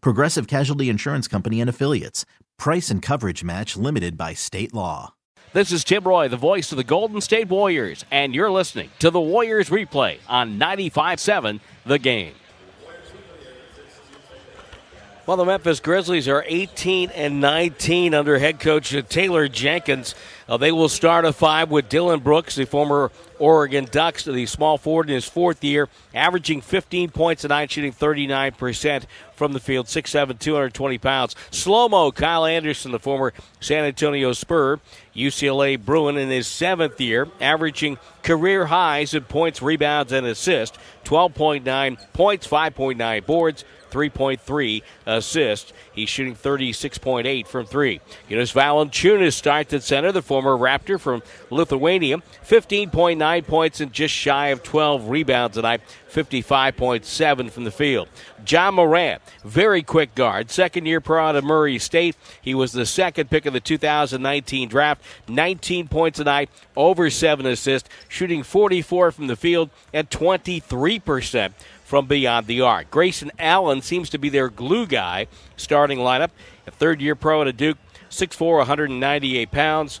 Progressive Casualty Insurance Company and Affiliates. Price and coverage match limited by state law. This is Tim Roye, the voice of the Golden State Warriors, and you're listening to the Warriors replay on 95.7 The Game. Well, the Memphis Grizzlies are 18 and 19 under head coach Taylor Jenkins. Uh, they will start a five with Dillon Brooks, the former Oregon Ducks, the small forward in his fourth year, averaging 15 points a night, shooting 39% from the field, 6'7", 220 pounds. Slow mo, Kyle Anderson, the former San Antonio Spur, UCLA Bruin in his seventh year, averaging career highs in points, rebounds, and assists, 12.9 points, 5.9 boards, 3.3 assists. He's shooting 36.8 from three. Jonas Valanciunas starts at center, the former Raptor from Lithuania. 15.9 points and just shy of 12 rebounds tonight. 55.7 from the field. Ja Morant, very quick guard, second year pro out of Murray State. He was the second pick of the 2019 draft. 19 points a night, over seven assists, shooting 44 from the field and 23 percent from beyond the arc. Grayson Allen seems to be their glue guy, starting lineup. A third year pro at a Duke, 6'4, 198 pounds.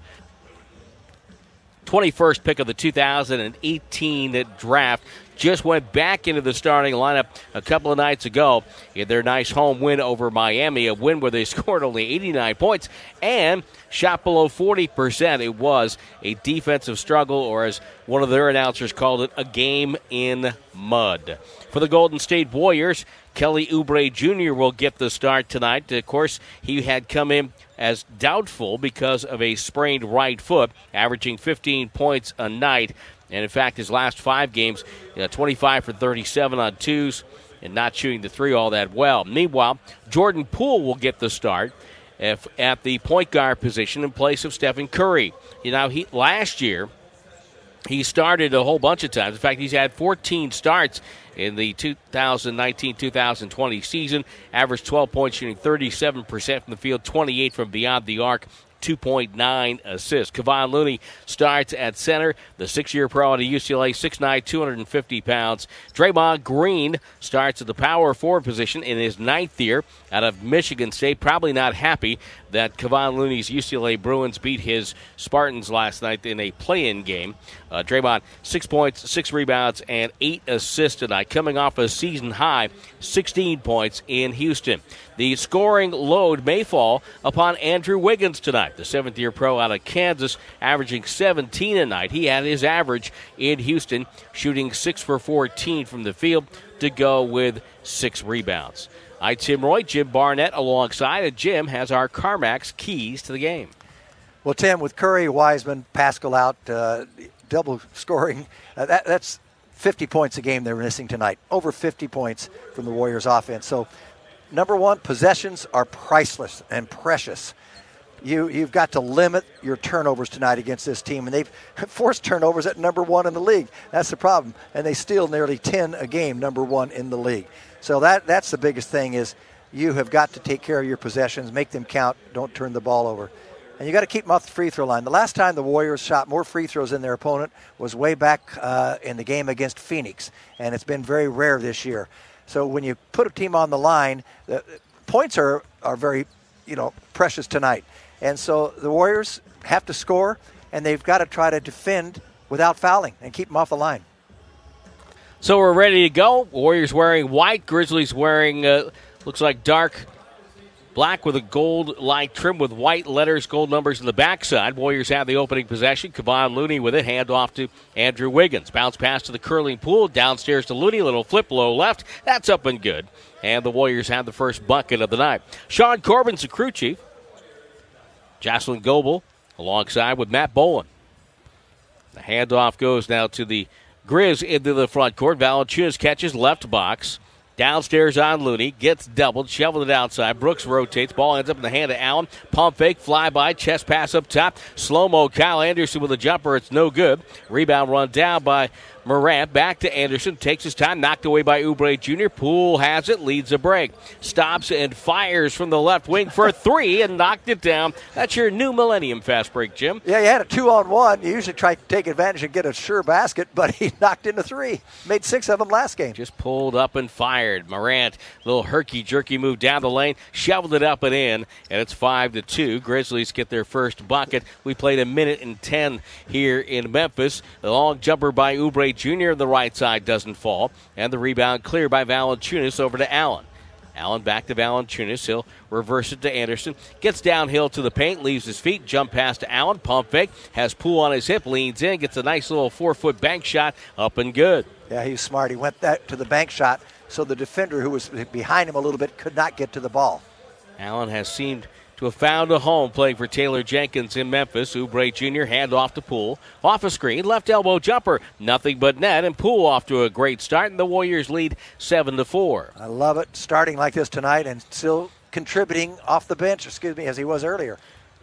21st pick of the 2018 draft. Just went back into the starting lineup a couple of nights ago in their nice home win over Miami, a win where they scored only 89 points and shot below 40%. It was a defensive struggle, or as one of their announcers called it, a game in mud. For the Golden State Warriors, Kelly Oubre Jr. will get the start tonight. Of course, he had come in as doubtful because of a sprained right foot, averaging 15 points a night. And in fact, his last five games, you know, 25 for 37 on twos and not shooting the three all that well. Meanwhile, Jordan Poole will get the start at the point guard position in place of Stephen Curry. You know, he last year he started a whole bunch of times. In fact, he's had 14 starts in the 2019-2020 season. Averaged 12 points, shooting 37% from the field, 28 from beyond the arc. 2.9 assists. Kevon Looney starts at center. The six-year pro out of UCLA, 6'9", 250 pounds. Draymond Green starts at the power forward position in his ninth year out of Michigan State. Probably not happy that Kevon Looney's UCLA Bruins beat his Spartans last night in a play-in game. Uh, Draymond, six points, six rebounds, and eight assists tonight, coming off a season high 16 points in Houston. The scoring load may fall upon Andrew Wiggins tonight, the seventh year pro out of Kansas, averaging 17 a night. He had his average in Houston, shooting 6 for 14 from the field to go with six rebounds. I, Tim Roye, Jim Barnett alongside, and Jim has our CarMax keys to the game. Well, Tim, with Curry, Wiseman, Paschall out, uh, double scoring, uh, that, that's 50 points a game they're missing tonight. Over 50 points from the Warriors offense. So number one, possessions are priceless and precious. You, you've got to limit your turnovers tonight against this team, and they've forced turnovers at number one in the league. That's the problem, and they steal nearly 10 a game, number one in the league. So that that's the biggest thing is you have got to take care of your possessions, make them count, don't turn the ball over. And you got to keep them off the free throw line. The last time the Warriors shot more free throws than their opponent was way back uh, in the game against Phoenix, and it's been very rare this year. So when you put a team on the line, the points are, are very, you know, precious tonight. And so the Warriors have to score, and they've got to try to defend without fouling and keep them off the line. So we're ready to go. Warriors wearing white, Grizzlies wearing uh, looks like dark Black with a gold line trim with white letters, gold numbers in the backside. Warriors have the opening possession. Kevon Looney with it. Hand off to Andrew Wiggins. Bounce pass to the curling Poole. Downstairs to Looney. Little flip low left. That's up and good. And the Warriors have the first bucket of the night. Sean Corbin's the crew chief. Jacyn Goble alongside with Matt Bowen. The handoff goes now to the Grizz into the front court. Valanciunas catches left box. Downstairs on Looney. Gets doubled. Shoveled it outside. Brooks rotates. Ball ends up in the hand of Allen. Pump fake. Fly by. Chest pass up top. Slow mo. Kyle Anderson with a jumper. It's no good. Rebound run down by Morant back to Anderson, takes his time, knocked away by Oubre Jr. Poole has it, leads a break. Stops and fires from the left wing for a three and knocked it down. That's your new Millennium fast break, Jim. Yeah, you had a two on one. You usually try to take advantage and get a sure basket, but he knocked into three. Made six of them last game. Just pulled up and fired. Morant, little herky jerky move down the lane, shoveled it up and in, and it's five to two. Grizzlies get their first bucket. We played a minute and ten here in Memphis. The long jumper by Oubre Jr. on the right side doesn't fall. And the rebound clear by Valanciunas over to Allen. Allen back to Valanciunas. He'll reverse it to Anderson. Gets downhill to the paint, leaves his feet, jump pass to Allen. Pump fake, has Poole on his hip, leans in, gets a nice little four foot bank shot up and good. Yeah, he was smart. He went that to the bank shot, so the defender who was behind him a little bit could not get to the ball. Allen has seemed to have found a home playing for Taylor Jenkins in Memphis. Oubre Jr. hand off to Poole. Off a screen, left elbow jumper, nothing but net, and Poole off to a great start, and the Warriors lead seven to four. I love it, starting like this tonight and still contributing off the bench, excuse me, as he was earlier.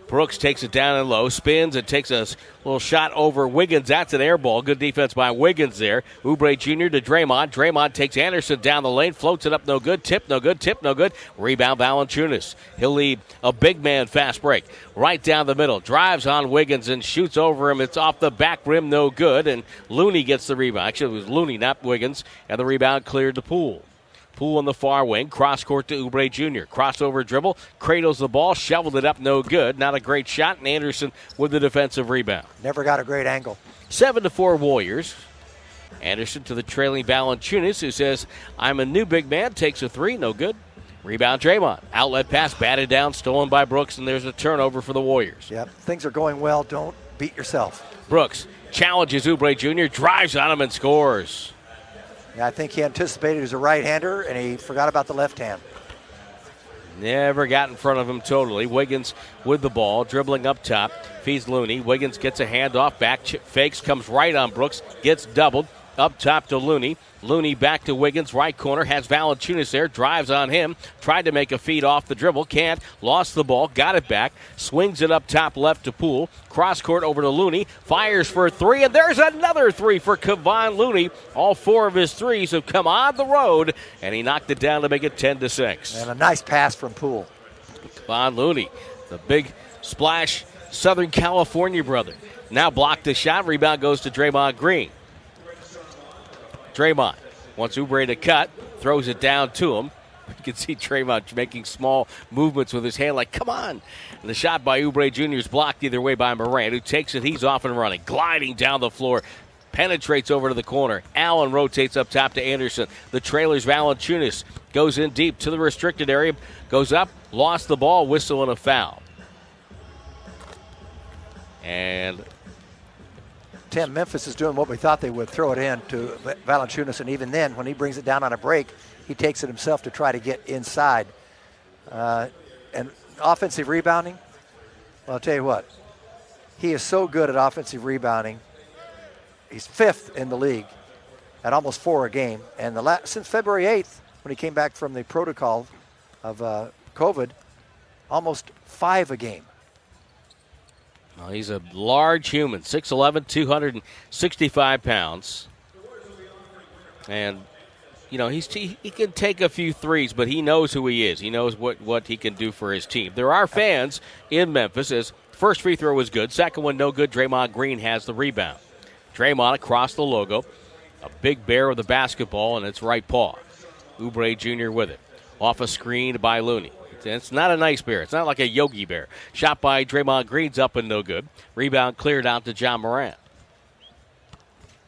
Brooks takes it down and low, spins and takes a little shot over Wiggins. That's an air ball. Good defense by Wiggins there. Oubre Jr. to Draymond. Draymond takes Anderson down the lane, floats it up, no good. Tip, no good. Tip, no good. Rebound, Valanciunas. He'll lead a big man fast break. Right down the middle. Drives on Wiggins and shoots over him. It's off the back rim, no good. And Looney gets the rebound. Actually, it was Looney, not Wiggins. And the rebound cleared the Poole. Poole on the far wing, cross court to Oubre Jr. Crossover dribble, cradles the ball, shoveled it up, no good. Not a great shot, and Anderson with the defensive rebound. Never got a great angle. Seven to four Warriors. Anderson to the trailing Valanciunas, who says, "I'm a new big man." Takes a three, no good. Rebound Draymond. Outlet pass batted down, stolen by Brooks, and there's a turnover for the Warriors. Yep, things are going well. Don't beat yourself. Brooks challenges Oubre Jr., drives on him and scores. I think he anticipated he was a right-hander, and he forgot about the left hand. Never got in front of him totally. Wiggins with the ball, dribbling up top, feeds Looney. Wiggins gets a handoff, back fakes, comes right on Brooks, gets doubled, up top to Looney. Looney back to Wiggins, right corner, has Valanciunas there, drives on him, tried to make a feed off the dribble, can't, lost the ball, got it back, swings it up top left to Poole, cross court over to Looney, fires for three, and there's another three for Kevon Looney. All four of his threes have come on the road, and he knocked it down to make it 10 to 6. And a nice pass from Poole. Kevon Looney, the big splash Southern California brother. Now blocked the shot, rebound goes to Draymond Green. Draymond wants Oubre to cut, throws it down to him. You can see Draymond making small movements with his hand, like, come on. And the shot by Oubre Jr. is blocked either way by Morant, who takes it. He's off and running, gliding down the floor. Penetrates over to the corner. Allen rotates up top to Anderson. The trailer's Valanciunas goes in deep to the restricted area, goes up, lost the ball, whistle and a foul. And Tim, Memphis is doing what we thought they would throw it in to Valanciunas, and even then, when he brings it down on a break, he takes it himself to try to get inside. Uh, and offensive rebounding, well, I'll tell you what, he is so good at offensive rebounding. He's fifth in the league at almost four a game. And the last, since February 8th, when he came back from the protocol of uh, COVID, almost five a game. Well, he's a large human, 6'11, 265 pounds. And, you know, he's he, he can take a few threes, but he knows who he is. He knows what, what he can do for his team. There are fans in Memphis as first free throw was good, second one no good. Draymond Green has the rebound. Draymond across the logo, a big bear with the basketball and its right paw. Oubre Jr. with it. Off a screen by Looney. It's not a nice bear. It's not like a Yogi bear. Shot by Draymond Green's up and no good. Rebound cleared out to Ja Morant.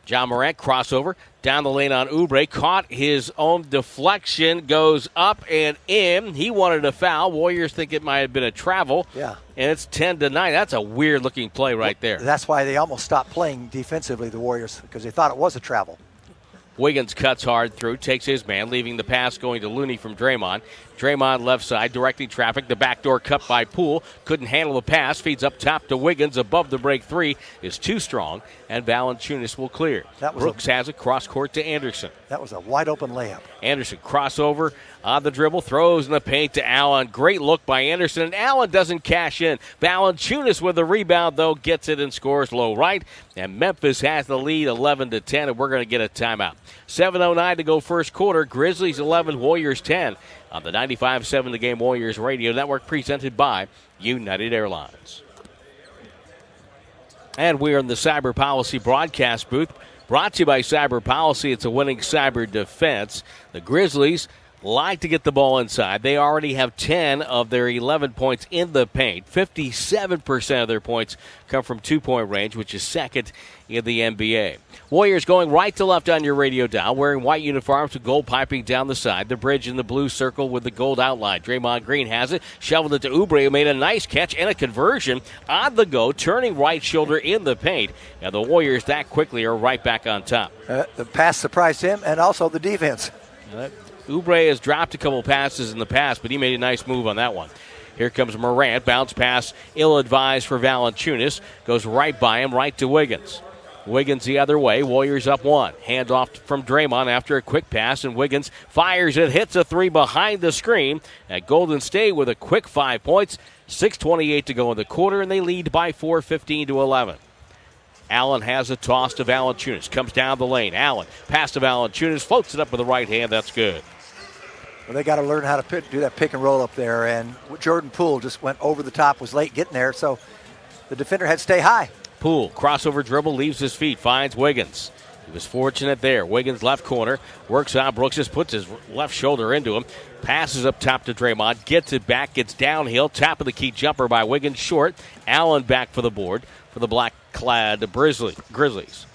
Ja Morant crossover, down the lane on Oubre. Caught his own deflection, goes up and in. He wanted a foul. Warriors think it might have been a travel. Yeah. And it's 10 to 9. That's a weird looking play right there. That's why they almost stopped playing defensively, the Warriors, because they thought it was a travel. Wiggins cuts hard through, takes his man, leaving the pass going to Looney from Draymond. Draymond left side, directing traffic. The backdoor cut by Poole. Couldn't handle the pass. Feeds up top to Wiggins. Above the break three is too strong, and Valanciunas will clear. That was Brooks a- has it cross court to Anderson. That was a wide open layup. Anderson crossover on the dribble, throws in the paint to Allen. Great look by Anderson, and Allen doesn't cash in. Valanciunas with the rebound though gets it and scores low right, and Memphis has the lead 11 to 10, and we're going to get a timeout. 7:09 to go first quarter. Grizzlies 11, Warriors 10 on the 95.7 The Game Warriors Radio Network, presented by United Airlines. And we are in the Cyber Policy broadcast booth. Brought to you by Cyber Policy. It's a winning cyber defense. The Grizzlies like to get the ball inside. They already have 10 of their 11 points in the paint. 57% of their points come from two point range, which is second in the NBA. Warriors going right to left on your radio dial, wearing white uniforms with gold piping down the side. The bridge in the blue circle with the gold outline. Draymond Green has it, shoveled it to Oubre, who made a nice catch and a conversion on the go, turning right shoulder in the paint. And the Warriors that quickly are right back on top. Uh, the pass surprised him and also the defense. Oubre has dropped a couple passes in the past, but he made a nice move on that one. Here comes Morant. Bounce pass, ill advised for Valanciunas. Goes right by him, right to Wiggins. Wiggins the other way. Warriors up one. Hand off from Draymond after a quick pass, and Wiggins fires it, hits a three behind the screen. At Golden State with a quick five points. 6.28 to go in the quarter, and they lead by 4, 15 to 11. Allen has a toss to Valanciunas. Comes down the lane. Allen pass to Valanciunas. Floats it up with the right hand. That's good. Well, they got to learn how to do that pick and roll up there. And Jordan Poole just went over the top, was late getting there, so the defender had to stay high. Poole, crossover dribble, leaves his feet, finds Wiggins. He was fortunate there. Wiggins left corner, works on Brooks, just puts his left shoulder into him, passes up top to Draymond, gets it back, gets downhill, top of the key jumper by Wiggins, short. Allen back for the board for the black clad Grizzlies.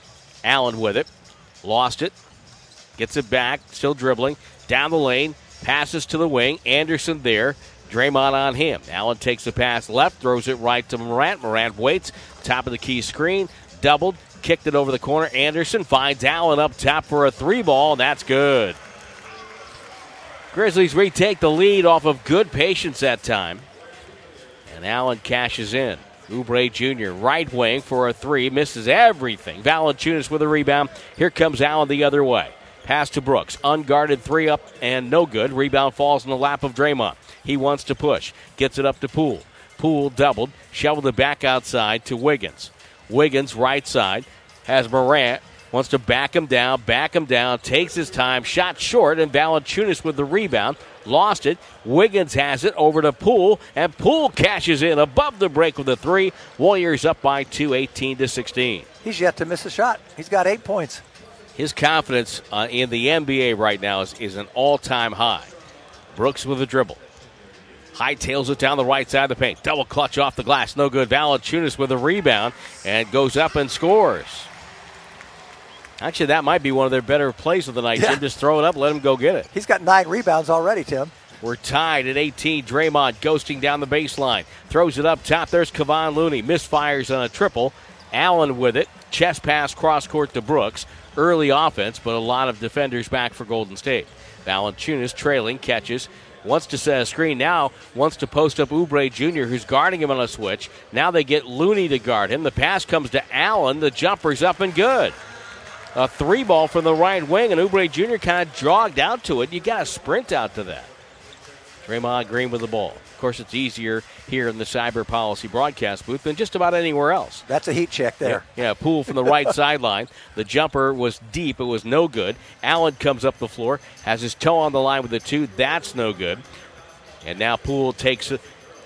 Allen with it, lost it, gets it back, still dribbling, down the lane, passes to the wing. Anderson there. Draymond on him. Allen takes the pass left, throws it right to Morant. Morant waits, top of the key screen, doubled, kicked it over the corner. Anderson finds Allen up top for a three ball, and that's good. Grizzlies retake the lead off of good patience that time. And Allen cashes in. Oubre Jr., right wing for a three, misses everything. Valanciunas with a rebound. Here comes Allen the other way. Pass to Brooks. Unguarded three up and no good. Rebound falls in the lap of Draymond. He wants to push. Gets it up to Poole. Poole doubled. Shoveled it back outside to Wiggins. Wiggins, right side, has Morant. Wants to back him down, back him down, takes his time, shot short, and Valanciunas with the rebound. Lost it. Wiggins has it over to Poole, and Poole cashes in above the break with a three. Warriors up by two, 18 to 16. He's yet to miss a shot. He's got eight points. His confidence uh, in the NBA right now is, is an all time high. Brooks with a dribble. Hightails it down the right side of the paint. Double clutch off the glass. No good. Valanciunas with a rebound and goes up and scores. Actually, that might be one of their better plays of the night. Yeah. Jim, just throw it up, let him go get it. He's got nine rebounds already, Tim. We're tied at 18. Draymond ghosting down the baseline. Throws it up top. There's Kevon Looney. Misfires on a triple. Allen with it. Chest pass cross court to Brooks. Early offense, but a lot of defenders back for Golden State. Valanciunas trailing, catches, wants to set a screen now, wants to post up Oubre Jr., who's guarding him on a switch. Now they get Looney to guard him. The pass comes to Allen. The jumper's up and good. A three ball from the right wing, and Oubre Jr. kind of jogged out to it. You got to sprint out to that. Draymond Green with the ball. Of course, it's easier here in the Cyber Policy broadcast booth than just about anywhere else. That's a heat check there. Yeah, yeah, Poole from the right sideline. The jumper was deep. It was no good. Allen comes up the floor, has his toe on the line with the two. That's no good. And now Poole takes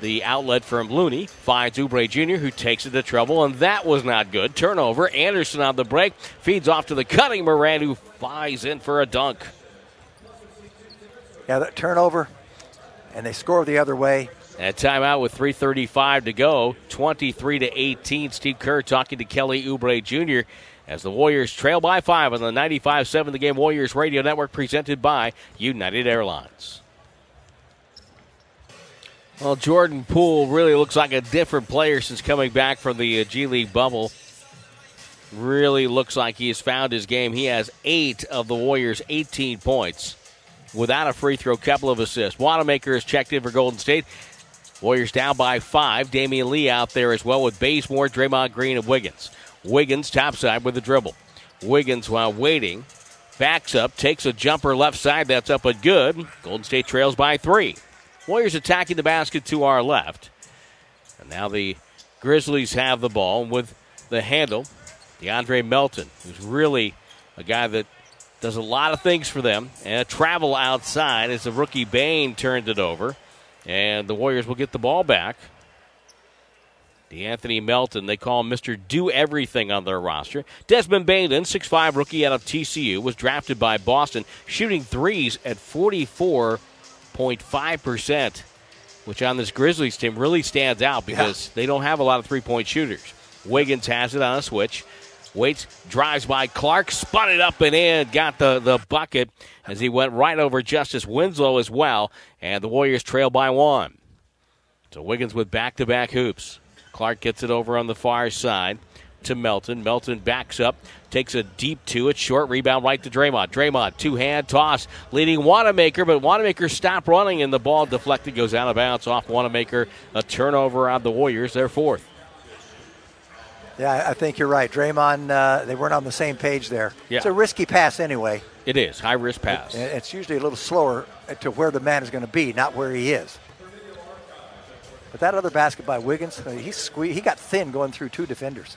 the outlet from Looney, finds Oubre Jr., who takes it to trouble, and that was not good. Turnover. Anderson on the break, feeds off to the cutting Morant, who flies in for a dunk. Yeah, that turnover, and they score the other way. A timeout with 3:35 to go, 23 to 18. Steve Kerr talking to Kelly Oubre Jr. as the Warriors trail by five on the 95 7 The Game Warriors Radio Network presented by United Airlines. Well, Jordan Poole really looks like a different player since coming back from the uh, G League bubble. Really looks like he has found his game. He has eight of the Warriors' 18 points without a free throw, couple of assists. Wanamaker has checked in for Golden State. Warriors down by five. Damion Lee out there as well with Bazemore, Draymond Green, and Wiggins. Wiggins topside with the dribble. Wiggins, while waiting, backs up, takes a jumper left side. That's up and good. Golden State trails by three. Warriors attacking the basket to our left. And now the Grizzlies have the ball with the handle. DeAndre Melton, who's really a guy that does a lot of things for them. And a travel outside as the rookie Bane turned it over. And the Warriors will get the ball back. DeAnthony Melton, they call him Mr. Do Everything on their roster. Desmond Bane, 6'5 rookie out of TCU, was drafted by Boston, shooting threes at 44 6.5%, which on this Grizzlies team really stands out because yeah. they don't have a lot of three point shooters. Wiggins has it on a switch. Waits, drives by Clark, spun it up and in, got the, the bucket as he went right over Justice Winslow as well, and the Warriors trail by one. So Wiggins with back to back hoops. Clark gets it over on the far side to Melton. Melton backs up, takes a deep two. It's short rebound right to Draymond. Draymond, two hand toss, leading Wanamaker, but Wanamaker stopped running and the ball deflected, goes out of bounds off Wanamaker. A turnover on the Warriors, their fourth. Yeah, I think you're right. Draymond, uh, they weren't on the same page there. Yeah. It's a risky pass anyway. It is high risk pass. It, it's usually a little slower to where the man is going to be, not where he is. But that other basket by Wiggins, uh, he squeezed, he got thin going through two defenders.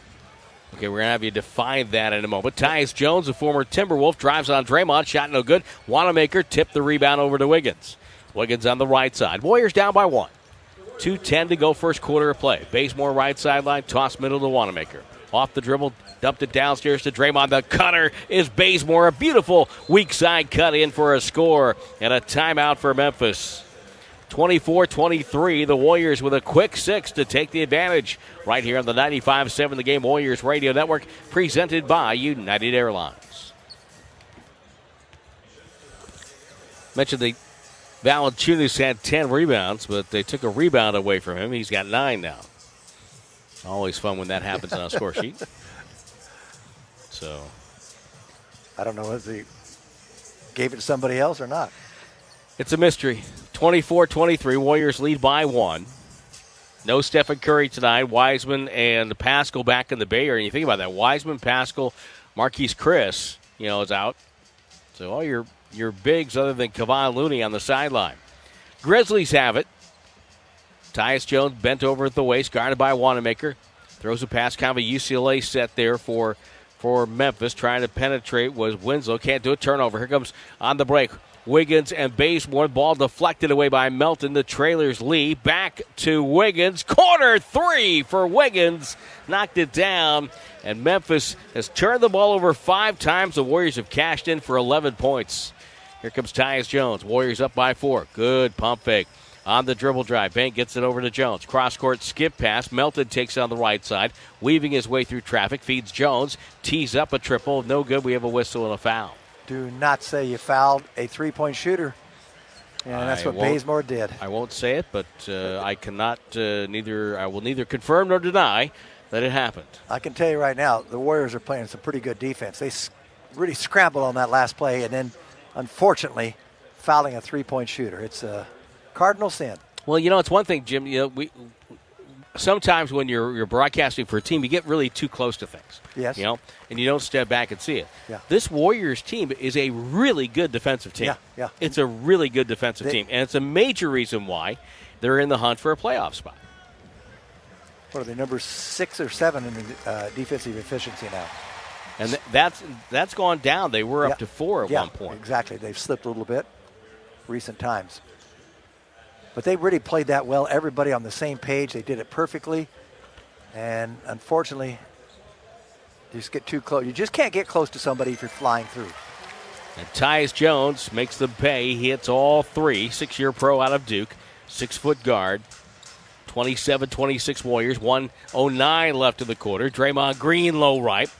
Okay, we're going to have you define that in a moment. Tyus Jones, a former Timberwolf, drives on Draymond. Shot no good. Wanamaker tipped the rebound over to Wiggins. Wiggins on the right side. Warriors down by one. 2.10 to go first quarter of play. Bazemore right sideline, toss middle to Wanamaker. Off the dribble, dumped it downstairs to Draymond. The cutter is Bazemore. A beautiful weak side cut in for a score and a timeout for Memphis. 24 23. The Warriors with a quick six to take the advantage right here on the 95 7 The Game Warriors Radio Network, presented by United Airlines. Mentioned the Valanciunas had 10 rebounds, but they took a rebound away from him. He's got nine now. Always fun when that happens on a score sheet. So. I don't know if he gave it to somebody else or not. It's a mystery. 24 23. Warriors lead by one. No Stephen Curry tonight. Wiseman and Paschall back in the Bay Area. You think about that. Wiseman, Paschall, Marquese Chriss, you know, is out. So all your your bigs other than Kevon Looney on the sideline. Grizzlies have it. Tyus Jones bent over at the waist, guarded by Wanamaker. Throws a pass, kind of a UCLA set there for for Memphis. Trying to penetrate was Winslow. Can't do a turnover. Here comes on the break. Wiggins and Bazemore. Ball deflected away by Melton. The trailers Lee. Back to Wiggins. Corner three for Wiggins. Knocked it down. And Memphis has turned the ball over five times. The Warriors have cashed in for 11 points. Here comes Tyus Jones. Warriors up by four. Good pump fake. On the dribble drive, Bank gets it over to Jones. Cross court skip pass. Melton takes on the right side, weaving his way through traffic. Feeds Jones. Tees up a triple. No good. We have a whistle and a foul do not say you fouled a three point shooter. And that's what Bazemore did. I won't say it, but uh, I cannot uh, neither. I will neither confirm nor deny that it happened. I can tell you right now, the Warriors are playing some pretty good defense. They really scrambled on that last play, and then, unfortunately, fouling a three-point shooter. It's a cardinal sin. Well, you know, it's one thing, Jim. You know, we sometimes when you're you're broadcasting for a team, you get really too close to things. Yes. You know, and you don't step back and see it. Yeah. This Warriors team is a really good defensive team. Yeah. Yeah. It's a really good defensive they, team, and it's a major reason why they're in the hunt for a playoff spot. What are they? Number six or seven in the uh, defensive efficiency now. And th- that's that's gone down. They were yeah. up to four at yeah, one point. Exactly. They've slipped a little bit recent times. But they really played that well. Everybody on the same page. They did it perfectly. And unfortunately, you just get too close. You just can't get close to somebody if you're flying through. And Tyus Jones makes the pay. He hits all three. Six year pro out of Duke. Six foot guard. 27 26 Warriors. 109 left in the quarter. Draymond Green low right.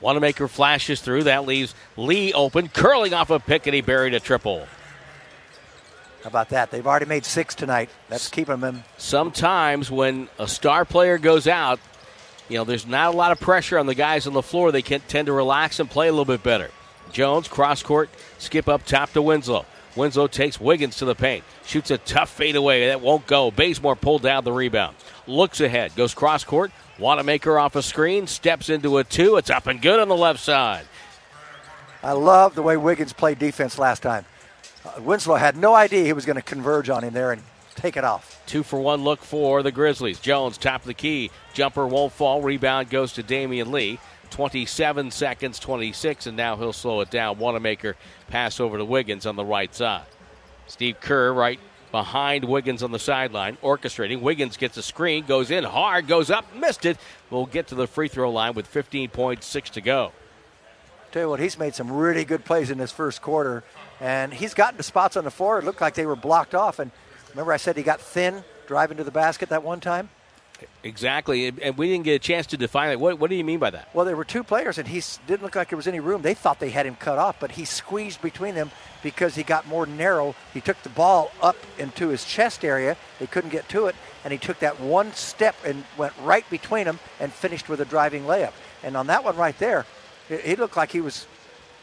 Wanamaker flashes through. That leaves Lee open, curling off a pick, and he buried a triple. How about that? They've already made six tonight. That's keeping them. Sometimes when a star player goes out, you know, there's not a lot of pressure on the guys on the floor. They can tend to relax and play a little bit better. Jones, cross court, skip up top to Winslow. Winslow takes Wiggins to the paint. Shoots a tough fadeaway. That won't go. Bazemore pulled down the rebound. Looks ahead. Goes cross court. Wanamaker off a screen. Steps into a two. It's up and good on the left side. I love the way Wiggins played defense last time. Uh, Winslow had no idea he was going to converge on him there and take it off. Two for one look for the Grizzlies. Jones, top of the key. Jumper won't fall. Rebound goes to Damion Lee. 27 seconds, 26, and now he'll slow it down. Wanamaker pass over to Wiggins on the right side. Steve Kerr right behind Wiggins on the sideline, orchestrating. Wiggins gets a screen, goes in hard, goes up, missed it. We'll get to the free throw line with 15.6 to go. Tell you what, he's made some really good plays in this first quarter, and he's gotten to spots on the floor. It looked like they were blocked off. And remember, I said he got thin driving to the basket that one time. Exactly, and we didn't get a chance to define it. What, what do you mean by that? Well, there were two players, and he didn't look like there was any room. They thought they had him cut off, but he squeezed between them because he got more narrow. He took the ball up into his chest area. They couldn't get to it, and he took that one step and went right between them and finished with a driving layup. And on that one right there, he looked like he was,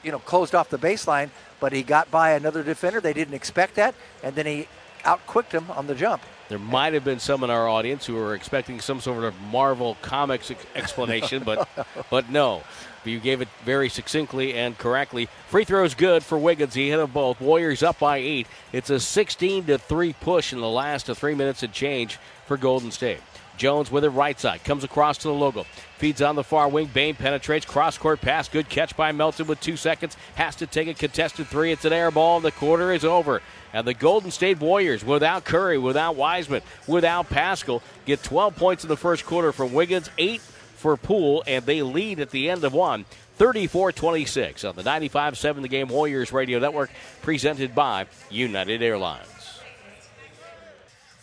you know, closed off the baseline, but he got by another defender. They didn't expect that, and then he outquicked him on the jump. There might have been some in our audience who were expecting some sort of Marvel Comics explanation, but but no. You gave it very succinctly and correctly. Free throws good for Wiggins. He hit them both. Warriors up by eight. It's a 16 to three push in the last of three minutes and change for Golden State. Jones with it right side. Comes across to the logo. Feeds on the far wing. Bane penetrates. Cross court pass. Good catch by Melton with two seconds. Has to take a contested three. It's an air ball. The quarter is over. And the Golden State Warriors, without Curry, without Wiseman, without Paschall, get 12 points in the first quarter from Wiggins, 8 for Poole, and they lead at the end of one. 34 26 on the 95 7 The Game Warriors Radio Network, presented by United Airlines.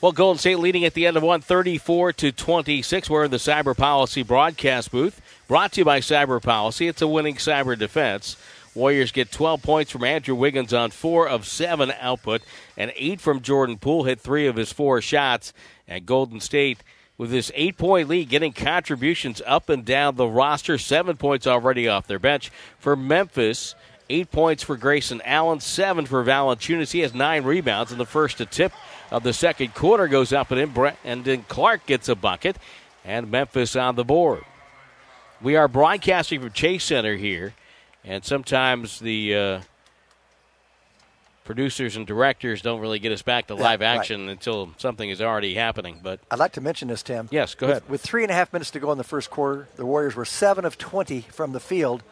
Well, Golden State leading at the end of one, 34 to 26. We're in the Cyber Policy broadcast booth, brought to you by Cyber Policy. It's a winning cyber defense. Warriors get 12 points from Andrew Wiggins on four of seven output, and eight from Jordan Poole. Hit three of his four shots. And Golden State, with this eight point lead, getting contributions up and down the roster. Seven points already off their bench. For Memphis, eight points for Grayson Allen, seven for Valanciunas. He has nine rebounds in the first to tip of the second quarter goes up and in, and then Clark gets a bucket, and Memphis on the board. We are broadcasting from Chase Center here, and sometimes the uh, producers and directors don't really get us back to live yeah, action right. until something is already happening. But I'd like to mention this, Tim. Yes, go with, ahead. With three and a half minutes to go in the first quarter, the Warriors were seven of 20 from the field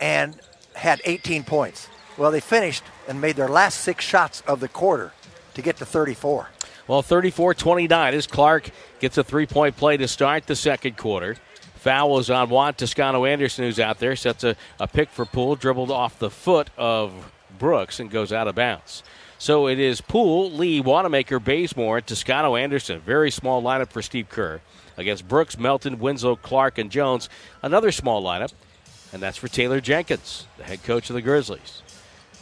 and had 18 points. Well, they finished and made their last six shots of the quarter to get to 34. Well, 34 29 as Clark gets a three point play to start the second quarter. Foul was on Juan Toscano Anderson, who's out there. Sets a, a pick for Poole, dribbled off the foot of Brooks and goes out of bounds. So it is Poole, Lee, Wanamaker, Bazemore, Toscano Anderson. Very small lineup for Steve Kerr. Against Brooks, Melton, Winslow, Clark, and Jones. Another small lineup, and that's for Taylor Jenkins, the head coach of the Grizzlies.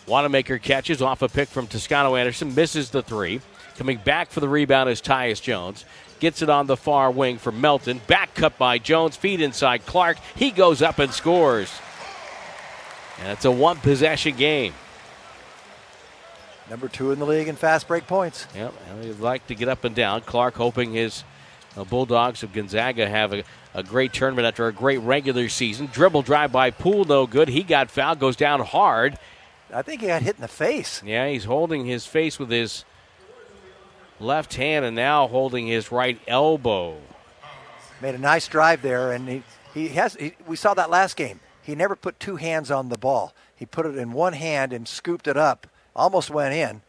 Wanamaker catches off a pick from Toscano Anderson, misses the three. Coming back for the rebound is Tyus Jones. Gets it on the far wing for Melton. Back cut by Jones. Feed inside Clark. He goes up and scores. And it's a one possession game. Number two in the league in fast break points. Yep, he'd like to get up and down. Clark hoping his uh, Bulldogs of Gonzaga have a, a great tournament after a great regular season. Dribble drive by Poole, no good. He got fouled, goes down hard. I think he got hit in the face. Yeah, he's holding his face with his left hand and now holding his right elbow. Made a nice drive there, and he, he has. He, we saw that last game. He never put two hands on the ball. He put it in one hand and scooped it up. Almost went in.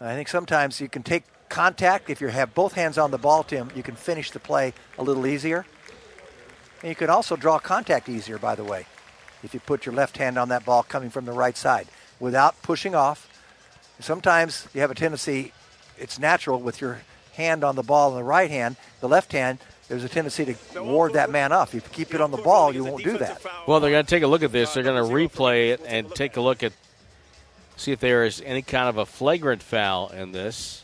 I think sometimes you can take contact if you have both hands on the ball, Tim. You can finish the play a little easier. And you can also draw contact easier, by the way if you put your left hand on that ball coming from the right side without pushing off. Sometimes you have a tendency, it's natural with your hand on the ball in the right hand, the left hand, there's a tendency to ward that man off. If you keep it on the ball, you won't do that. Well, they're going to take a look at this. They're going to replay it and take a look at see if there is any kind of a flagrant foul in this.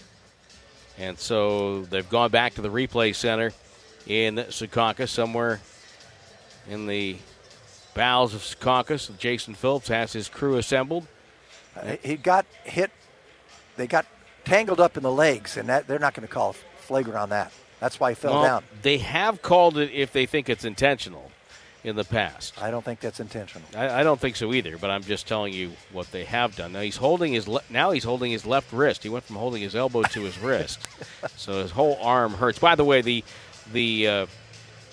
And so they've gone back to the replay center in Secaucus, somewhere in the bowels of Secaucus. Jason Phillips has his crew assembled. Uh, he got hit. They got tangled up in the legs, and that, they're not going to call flagrant on that. That's why he fell well, down. They have called it if they think it's intentional in the past. I don't think that's intentional. I, I, don't think so either. But I'm just telling you what they have done. Now he's holding his le- now he's holding his left wrist. He went from holding his elbow to his wrist, so his whole arm hurts. By the way, the the uh,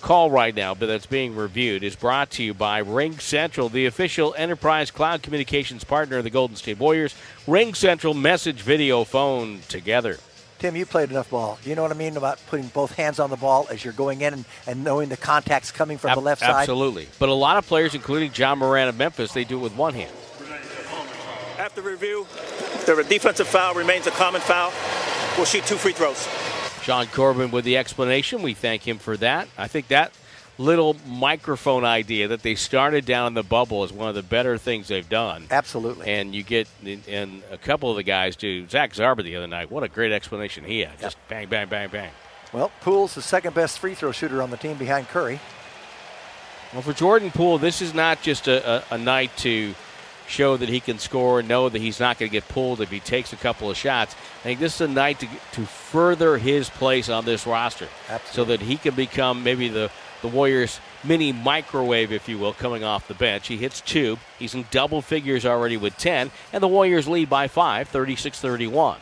call right now, but that's being reviewed, is brought to you by RingCentral, the official enterprise cloud communications partner of the Golden State Warriors. RingCentral message, video, phone together. Tim, you played enough ball. You know what I mean about putting both hands on the ball as you're going in and, and knowing the contact's coming from Ab- the left side? Absolutely. But a lot of players, including Ja Morant of Memphis, they do it with one hand. After review, the defensive foul remains a common foul. We'll shoot two free throws. Sean Corbin with the explanation. We thank him for that. I think that little microphone idea that they started down in the bubble is one of the better things they've done. Absolutely. And you get, and a couple of the guys do. Zach Zarba the other night, what a great explanation he had. Yep. Just bang, bang, bang, bang. Well, Poole's the second best free throw shooter on the team behind Curry. Well, for Jordan Poole, this is not just a, a, a night to show that he can score, and know that he's not going to get pulled if he takes a couple of shots. I think this is a night to, to further his place on this roster Absolutely. so that he can become maybe the the Warriors' mini microwave, if you will, coming off the bench. He hits two. He's in double figures already with 10, and the Warriors lead by five, 36 31.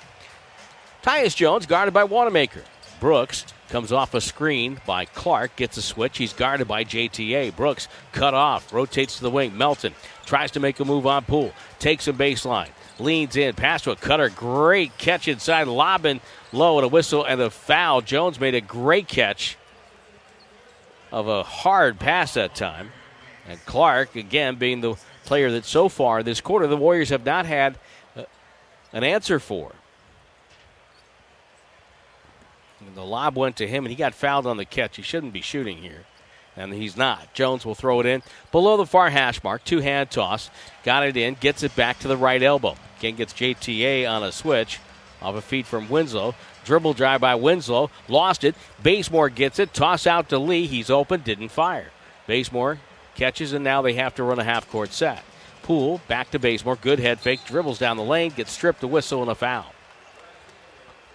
Tyus Jones guarded by Wanamaker. Brooks comes off a screen by Clark, gets a switch. He's guarded by JTA. Brooks cut off, rotates to the wing. Melton tries to make a move on Poole, takes a baseline, leans in, pass to a cutter. Great catch inside, lobbing low and a whistle and a foul. Jones made a great catch of a hard pass that time. And Clark, again, being the player that so far this quarter the Warriors have not had uh, an answer for. And the lob went to him, and he got fouled on the catch. He shouldn't be shooting here, and he's not. Jones will throw it in below the far hash mark. Two hand toss. Got it in, gets it back to the right elbow. Again, gets JTA on a switch off a feed from Winslow. Dribble drive by Winslow. Lost it. Bazemore gets it. Toss out to Lee. He's open. Didn't fire. Bazemore catches, and now they have to run a half court set. Poole back to Bazemore. Good head fake. Dribbles down the lane. Gets stripped. A whistle and a foul.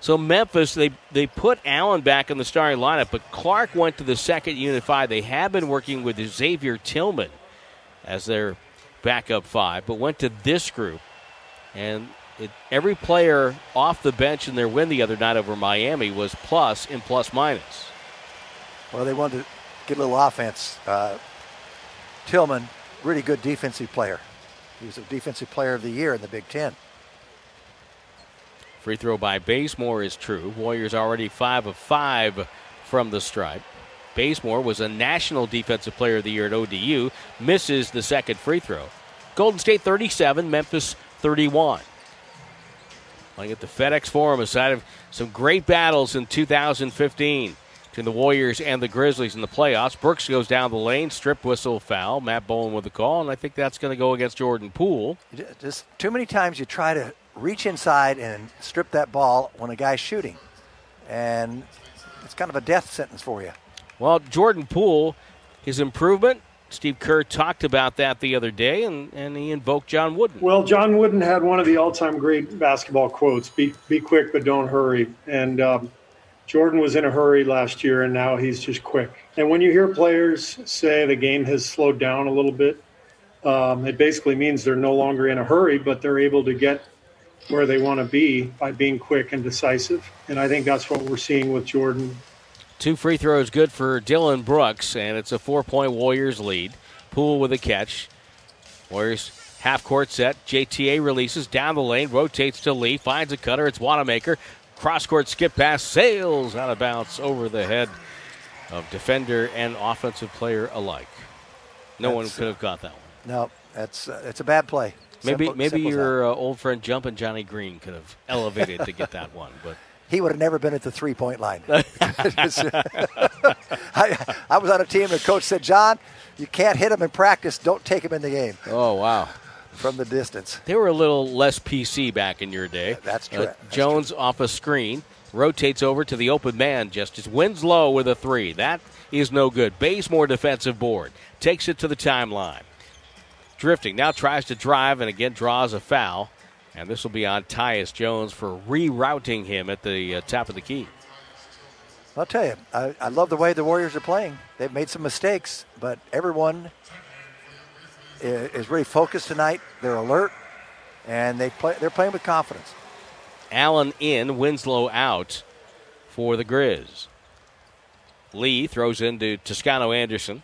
So Memphis, they, they put Allen back in the starting lineup, but Clark went to the second unit five. They have been working with Xavier Tillman as their backup five, but went to this group. And it, every player off the bench in their win the other night over Miami was plus in plus minus. Well, they wanted to get a little offense. Uh, Tillman, really good defensive player. He was a defensive player of the year in the Big Ten. Free throw by Bazemore is true. Warriors already five of five from the stripe. Bazemore was a national defensive player of the year at ODU. Misses the second free throw. Golden State 37, Memphis 31. Playing at the FedEx Forum, aside of some great battles in 2015 between the Warriors and the Grizzlies in the playoffs. Brooks goes down the lane, strip whistle foul. Matt Bowen with the call, and I think that's going to go against Jordan Poole. Just too many times you try to reach inside and strip that ball when a guy's shooting, and it's kind of a death sentence for you. Well, Jordan Poole, his improvement Steve Kerr talked about that the other day, and, and he invoked John Wooden. Well, John Wooden had one of the all-time great basketball quotes: "Be be quick, but don't hurry." And um, Jordan was in a hurry last year, and now he's just quick. And when you hear players say the game has slowed down a little bit, um, it basically means they're no longer in a hurry, but they're able to get where they want to be by being quick and decisive. And I think that's what we're seeing with Jordan Two free throws good for Dillon Brooks, and it's a four point Warriors lead. Poole with a catch. Warriors half court set. JTA releases down the lane, rotates to Lee, finds a cutter. It's Wanamaker. Cross court skip pass, sails out of bounds over the head of defender and offensive player alike. No that's, one could have got that one. No, that's uh, it's a bad play. Maybe simple, maybe simple your uh, old friend Jumpin' Johnny Green could have elevated to get that one, but he would have never been at the three point line. I, I was on a team, and the coach said, John, you can't hit him in practice. Don't take him in the game Oh, wow. from the distance. They were a little less PC back in your day. That's true. Uh, Jones off a screen rotates over to the open man. Justice Winslow with a three. That is no good. Bazemore defensive board takes it to the timeline. Drifting now tries to drive and again draws a foul. And this will be on Tyus Jones for rerouting him at the uh, top of the key. I'll tell you, I, I love the way the Warriors are playing. They've made some mistakes, but everyone is really focused tonight. They're alert, and they play. They're playing with confidence. Allen in, Winslow out for the Grizz. Lee throws into Toscano Anderson.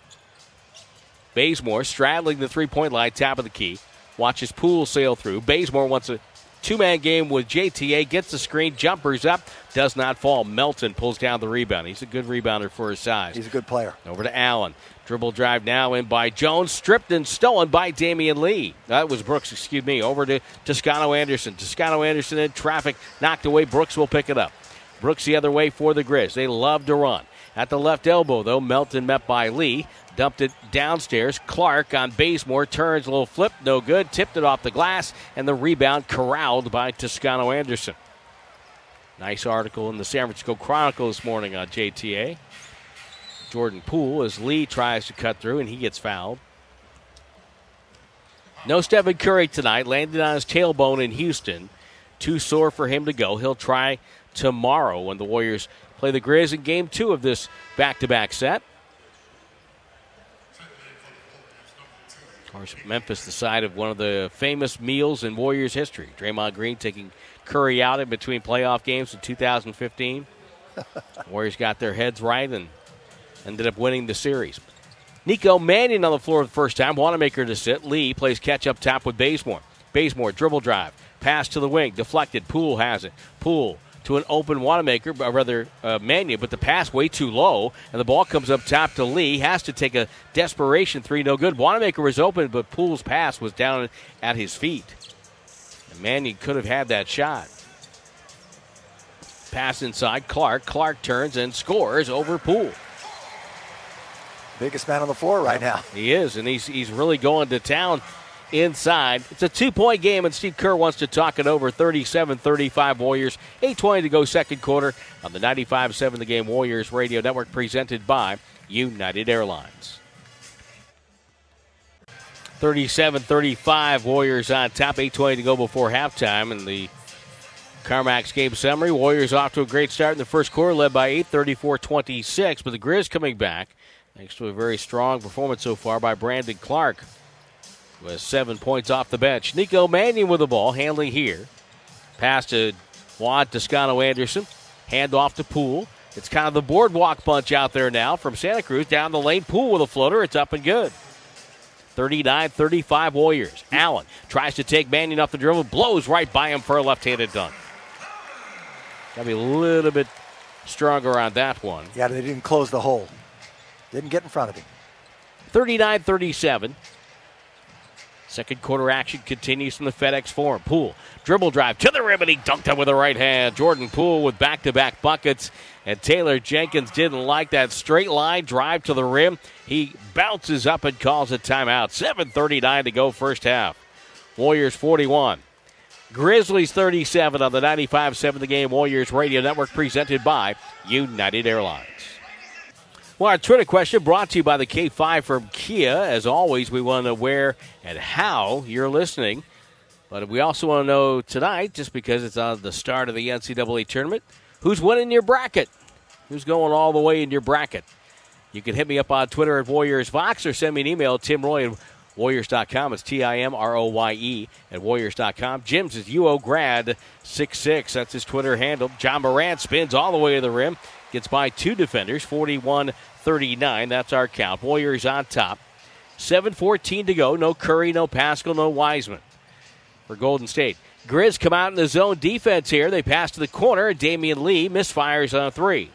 Bazemore straddling the three point line, top of the key. Watches Poole sail through. Bazemore wants a two man game with JTA, gets the screen, jumpers up, does not fall. Melton pulls down the rebound. He's a good rebounder for his size. He's a good player. Over to Allen. Dribble drive now in by Jones. Stripped and stolen by Damion Lee. That was Brooks, excuse me. Over to Toscano Anderson. Toscano Anderson in traffic. Knocked away. Brooks will pick it up. Brooks the other way for the Grizz. They love to run. At the left elbow, though, Melton met by Lee. Dumped it downstairs. Clark on Bazemore turns a little flip, no good. Tipped it off the glass, and the rebound corralled by Toscano Anderson. Nice article in the San Francisco Chronicle this morning on JTA. Jordan Poole as Lee tries to cut through and he gets fouled. No Stephen Curry tonight, landed on his tailbone in Houston. Too sore for him to go. He'll try tomorrow when the Warriors play the Grizz in game two of this back to back set. Of course, Memphis, the site of one of the famous meals in Warriors history. Draymond Green taking Curry out in between playoff games in 2015. Warriors got their heads right and ended up winning the series. Nico Mannion on the floor the first time. Wanamaker to sit. Lee plays catch up top with Bazemore. Bazemore dribble drive. Pass to the wing. Deflected. Poole has it. Poole to an open Wanamaker, or rather uh, but the pass way too low, and the ball comes up top to Lee. Has to take a desperation three, no good. Wanamaker was open, but Poole's pass was down at his feet. And Mannion could have had that shot. Pass inside. Clark. Clark turns and scores over Poole. Biggest man on the floor right now. He is, and he's he's really going to town inside. It's a two point game, and Steve Kerr wants to talk it over 37 35 Warriors. 8.20 to go, second quarter on the 95 7 The Game Warriors Radio Network, presented by United Airlines. 37 35 Warriors on top, 8.20 to go before halftime, and the Carmax game summary. Warriors off to a great start in the first quarter, led by 8 34 26, but the Grizz coming back. Thanks to a very strong performance so far by Brandon Clark with seven points off the bench. Nico Mannion with the ball, handling here. Pass to Juan Toscano Anderson. Hand off to Poole. It's kind of the boardwalk bunch out there now from Santa Cruz. Down the lane, Poole with a floater. It's up and good. 39 35 Warriors. Allen tries to take Mannion off the dribble, blows right by him for a left handed dunk. Got to be a little bit stronger on that one. Yeah, they didn't close the hole. Didn't get in front of him. 39 37. Second quarter action continues from the FedEx Forum. Poole, dribble drive to the rim, and he dunked it with the right hand. Jordan Poole with back to back buckets. And Taylor Jenkins didn't like that straight line drive to the rim. He bounces up and calls a timeout. 7.39 to go, first half. Warriors 41. Grizzlies 37 on the 95 7 the game Warriors Radio Network, presented by United Airlines. Well, our Twitter question brought to you by the K5 from Kia. As always, we want to know where and how you're listening. But we also want to know tonight, just because it's on the start of the NCAA tournament, who's winning your bracket? Who's going all the way in your bracket? You can hit me up on Twitter at Warriors Vox or send me an email, Tim Roye at Warriors.com. It's T I M R O Y E at Warriors.com. Jim's is UO Grad 66. That's his Twitter handle. Ja Morant spins all the way to the rim. Gets by two defenders, 41 39. That's our count. Warriors on top. 7 14 to go. No Curry, no Paschall, no Wiseman for Golden State. Grizz come out in the zone defense here. They pass to the corner. Damion Lee misfires on a three.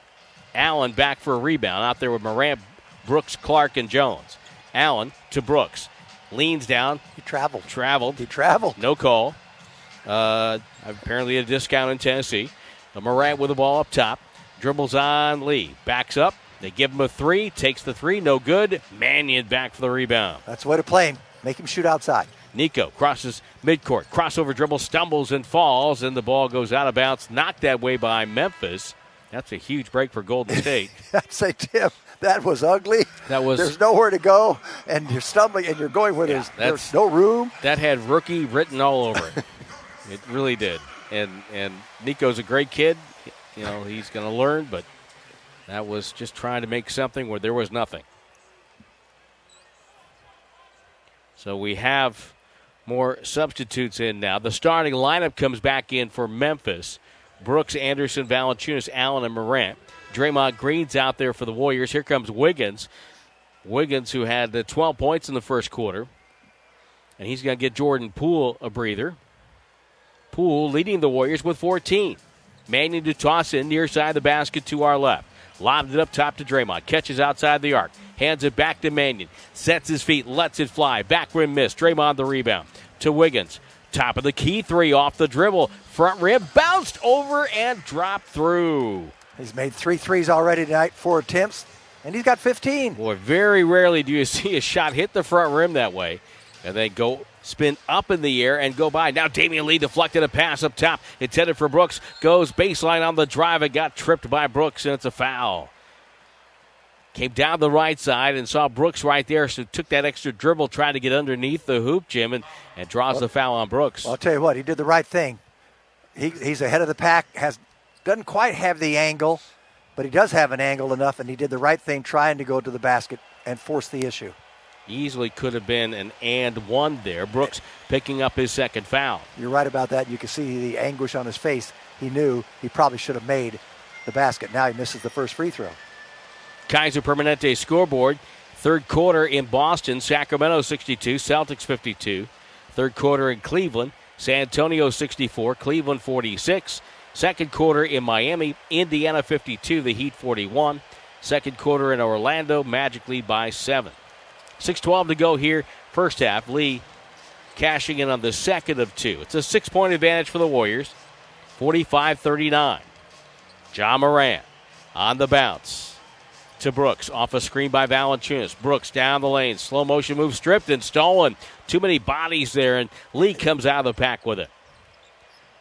Allen back for a rebound out there with Morant, Brooks, Clark, and Jones. Allen to Brooks. Leans down. He traveled. Traveled. He traveled. No call. Uh, apparently a discount in Tennessee. Morant with the ball up top. Dribbles on Lee. Backs up. They give him a three. Takes the three. No good. Mannion back for the rebound. That's the way to play him. Make him shoot outside. Nico crosses midcourt. Crossover dribble. Stumbles and falls. And the ball goes out of bounds. Knocked that way by Memphis. That's a huge break for Golden State. I'd say, Tim, that was ugly. That was- There's nowhere to go, and you're stumbling, and you're going where there's, there's no room. that had rookie written all over it. it really did. And and Nico's a great kid. You know, he's going to learn, but that was just trying to make something where there was nothing. So we have more substitutes in now. The starting lineup comes back in for Memphis. Brooks, Anderson, Valanciunas, Allen, and Morant. Draymond Green's out there for the Warriors. Here comes Wiggins. Wiggins, who had uh, 12 points in the first quarter. And he's going to get Jordan Poole a breather. Poole leading the Warriors with 14. Mannion to toss in near side of the basket to our left. Lobs it up top to Draymond. Catches outside the arc. Hands it back to Mannion. Sets his feet. Lets it fly. Back rim miss. Draymond the rebound. To Wiggins. Top of the key three off the dribble. Front rim bounced over and dropped through. He's made three threes already tonight, four attempts, and he's got 15. Boy, very rarely do you see a shot hit the front rim that way and then go spin up in the air and go by. Now Damion Lee deflected a pass up top. It's headed for Brooks. Goes baseline on the drive. It got tripped by Brooks, and it's a foul. Came down the right side and saw Brooks right there, so took that extra dribble, tried to get underneath the hoop, Jim, and, and draws the foul on Brooks. Well, I'll tell you what, he did the right thing. He, he's ahead of the pack, has doesn't quite have the angle, but he does have an angle enough, and he did the right thing trying to go to the basket and force the issue. Easily could have been an and one there. Brooks picking up his second foul. You're right about that. You can see the anguish on his face. He knew he probably should have made the basket. Now he misses the first free throw. Kaiser Permanente scoreboard. Third quarter in Boston, Sacramento 62, Celtics 52. Third quarter in Cleveland, San Antonio 64, Cleveland 46. Second quarter in Miami, Indiana 52, the Heat 41. Second quarter in Orlando, Magic lead by seven. 6.12 to go here, first half. Lee cashing in on the second of two. It's a six point advantage for the Warriors, 45 39. Ja Morant on the bounce to Brooks. Off a screen by Valanciunas. Brooks down the lane. Slow motion move stripped and stolen. Too many bodies there, and Lee comes out of the pack with it.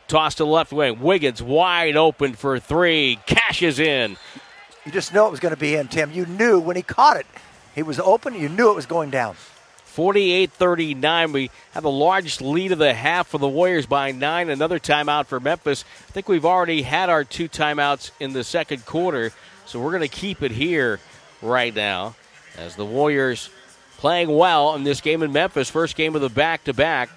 Toss to the left wing. Wiggins wide open for three. Cashes in. You just know it was going to be in, Tim. You knew when he caught it, he was open. You knew it was going down. 48 39. We have the largest lead of the half for the Warriors by nine. Another timeout for Memphis. I think we've already had our two timeouts in the second quarter, so we're going to keep it here right now as the Warriors playing well in this game in Memphis. First game of the back to back.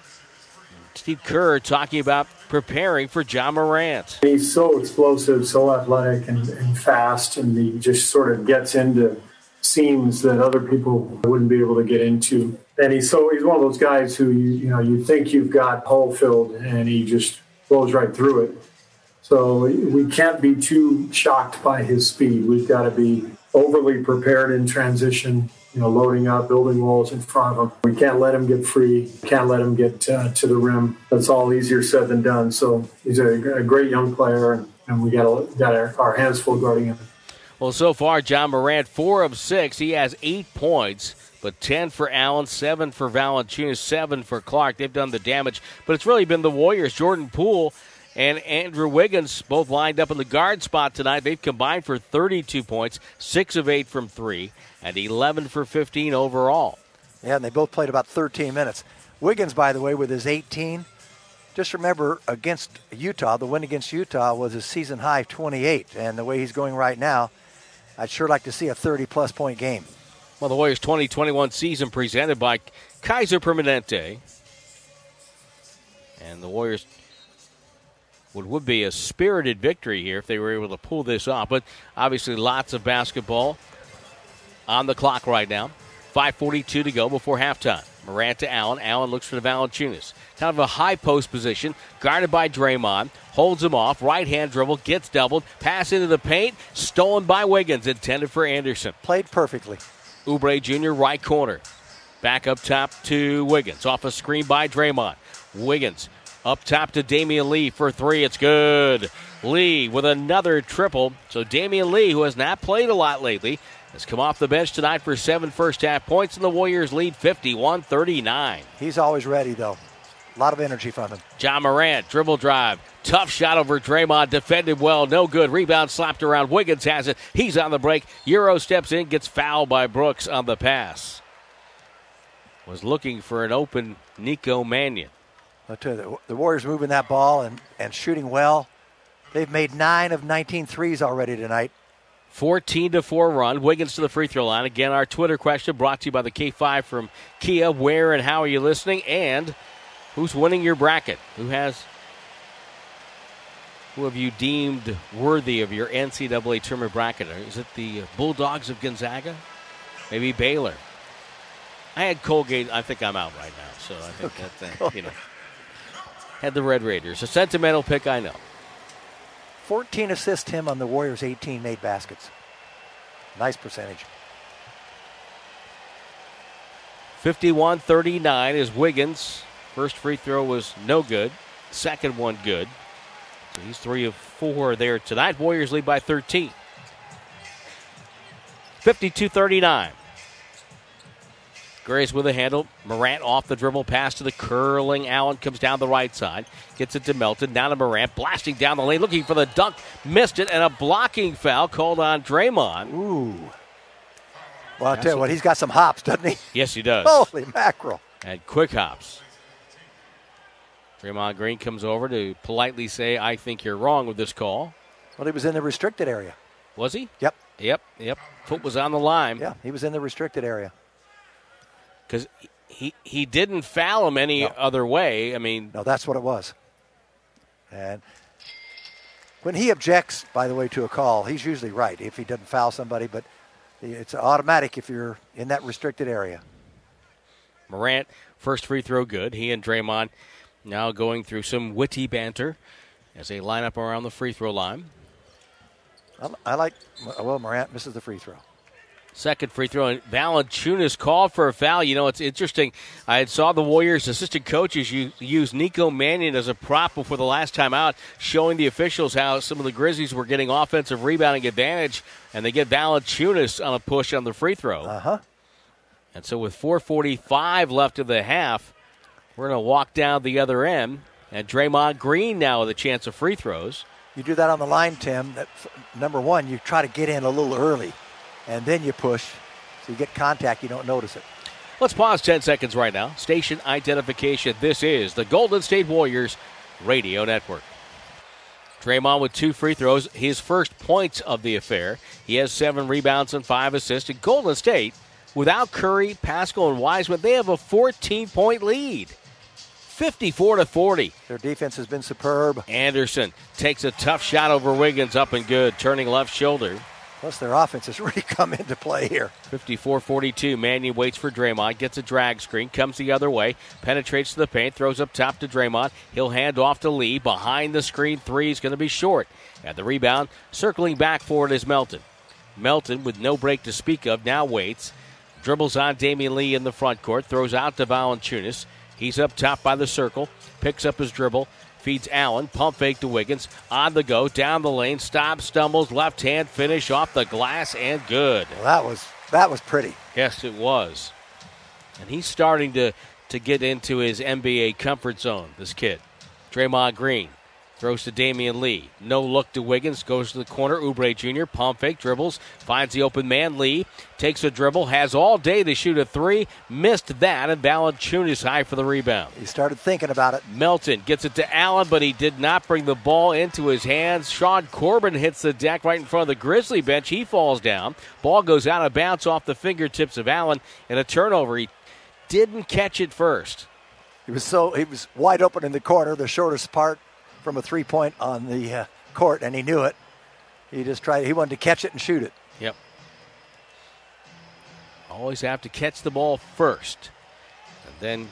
Steve Kerr talking about preparing for Ja Morant. He's so explosive, so athletic, and, and fast, and he just sort of gets into seams that other people wouldn't be able to get into. And he's so he's one of those guys who you you know you think you've got hole filled, and he just blows right through it. So we can't be too shocked by his speed. We've got to be overly prepared in transition. You know, loading up, building walls in front of him. We can't let him get free. Can't let him get uh, to the rim. That's all easier said than done. So he's a, a great young player, and, and we got got our, our hands full guarding him. Well, so far, Ja Morant, four of six. He has eight points, but 10 for Allen, seven for Valanciunas, seven for Clark. They've done the damage, but it's really been the Warriors. Jordan Poole and Andrew Wiggins both lined up in the guard spot tonight. They've combined for 32 points, six of eight from three, and 11 for 15 overall. Yeah, and they both played about 13 minutes. Wiggins, by the way, with his 18. Just remember, against Utah, the win against Utah was his season high 28. And the way he's going right now, I'd sure like to see a 30 plus point game. Well, the Warriors 2021 season presented by Kaiser Permanente. And the Warriors would, would be a spirited victory here if they were able to pull this off. But obviously, lots of basketball on the clock right now. 5.42 to go before halftime. Morant to Allen. Allen looks for the Valanciunas. Kind of a high post position, guarded by Draymond. Holds him off. Right hand dribble, gets doubled. Pass into the paint. Stolen by Wiggins. Intended for Anderson. Played perfectly. Oubre Jr., right corner. Back up top to Wiggins. Off a screen by Draymond. Wiggins up top to Damion Lee for three. It's good. Lee with another triple. So Damion Lee, who has not played a lot lately, has come off the bench tonight for seven first half points, and the Warriors lead 51 39. He's always ready, though. A lot of energy from him. Ja Morant, dribble drive. Tough shot over Draymond. Defended well. No good. Rebound slapped around. Wiggins has it. He's on the break. Euro steps in, gets fouled by Brooks on the pass. Was looking for an open Nico Mannion. You, the, the Warriors moving that ball and, and shooting well. They've made nine of 19 threes already tonight. 14 to 4 run. Wiggins to the free throw line. Again, our Twitter question brought to you by the K5 from Kia. Where and how are you listening? And who's winning your bracket? Who has who have you deemed worthy of your NCAA tournament bracket? Is it the Bulldogs of Gonzaga? Maybe Baylor. I had Colgate. I think I'm out right now. So I think that uh, you know had the Red Raiders. A sentimental pick, I know. 14 assists him on the Warriors, 18 made baskets. Nice percentage. 51 39 is Wiggins. First free throw was no good. Second one good. So he's three of four there tonight. Warriors lead by 13. 52 39. Grays with a handle. Morant off the dribble, pass to the curling. Allen comes down the right side, gets it to Melton. Down to Morant, blasting down the lane, looking for the dunk, missed it, and a blocking foul called on Draymond. Ooh. Well, I'll tell you what, he's got some hops, doesn't he? Yes, he does. Holy mackerel. And quick hops. Draymond Green comes over to politely say, I think you're wrong with this call. Well, he was in the restricted area. Was he? Yep. Yep, yep. Foot was on the line. Yeah, he was in the restricted area. Because he, he didn't foul him any No. other way. I mean, No, that's what it was. And when he objects, by the way, to a call, he's usually right if he doesn't foul somebody, but it's automatic if you're in that restricted area. Morant, first free throw good. He and Draymond now going through some witty banter as they line up around the free throw line. I, like, well, Morant misses the free throw. Second free throw, and Valanciunas called for a foul. You know, it's interesting. I saw the Warriors' assistant coaches use, use Nico Mannion as a prop before the last time out, showing the officials how some of the Grizzlies were getting offensive rebounding advantage, and they get Valanciunas on a push on the free throw. Uh huh. And so, with 4:45 left of the half, we're going to walk down the other end, and Draymond Green now with a chance of free throws. You do that on the line, Tim. That number one, you try to get in a little early, and then you push, so you get contact. You don't notice it. Let's pause 10 seconds right now. Station identification. This is the Golden State Warriors Radio Network. Draymond with two free throws, his first points of the affair. He has seven rebounds and five assists. And Golden State, without Curry, Paschall, and Wiseman, they have a 14 point lead. 54 to 40. Their defense has been superb. Anderson takes a tough shot over Wiggins, up and good, turning left shoulder. Plus, their offense has really come into play here. 54 42. Mannion waits for Draymond, gets a drag screen, comes the other way, penetrates to the paint, throws up top to Draymond. He'll hand off to Lee. Behind the screen, three is going to be short. At the rebound, circling back for it is Melton. Melton, with no break to speak of, now waits. Dribbles on Damion Lee in the front court, throws out to Valanciunas. He's up top by the circle, picks up his dribble, feeds Allen, pump fake to Wiggins, on the go, down the lane, stops, stumbles, left hand finish off the glass, and good. Well, that was that was pretty. Yes, it was. And he's starting to, to get into his NBA comfort zone, this kid. Draymond Green throws to Damion Lee. No look to Wiggins, goes to the corner. Oubre Jr. pump fake, dribbles, finds the open man. Lee takes a dribble, has all day to shoot a three, missed that, and Valanciunas high for the rebound. He started thinking about it. Melton gets it to Allen, but he did not bring the ball into his hands. Sean Corbin hits the deck right in front of the Grizzly bench. He falls down. Ball goes out of bounds off the fingertips of Allen, and a turnover. He didn't catch it first. He was so he was wide open in the corner, the shortest part from a three point on the uh, court, and he knew it. He just tried. He wanted to catch it and shoot it. Yep. Always have to catch the ball first, and then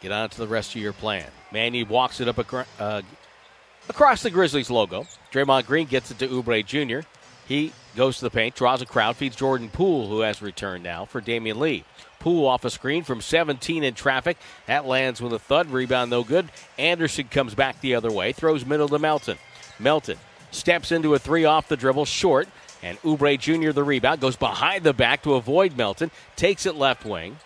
get on to the rest of your plan. Manny walks it up acro- uh, across the Grizzlies logo. Draymond Green gets it to Oubre Jr. He goes to the paint, draws a crowd, feeds Jordan Poole, who has returned now for Damion Lee. Poole off a screen from 17 in traffic. That lands with a thud. Rebound no good. Anderson comes back the other way, throws middle to Melton. Melton steps into a three off the dribble, short, and Oubre Jr. the rebound goes behind the back to avoid Melton, takes it left wing,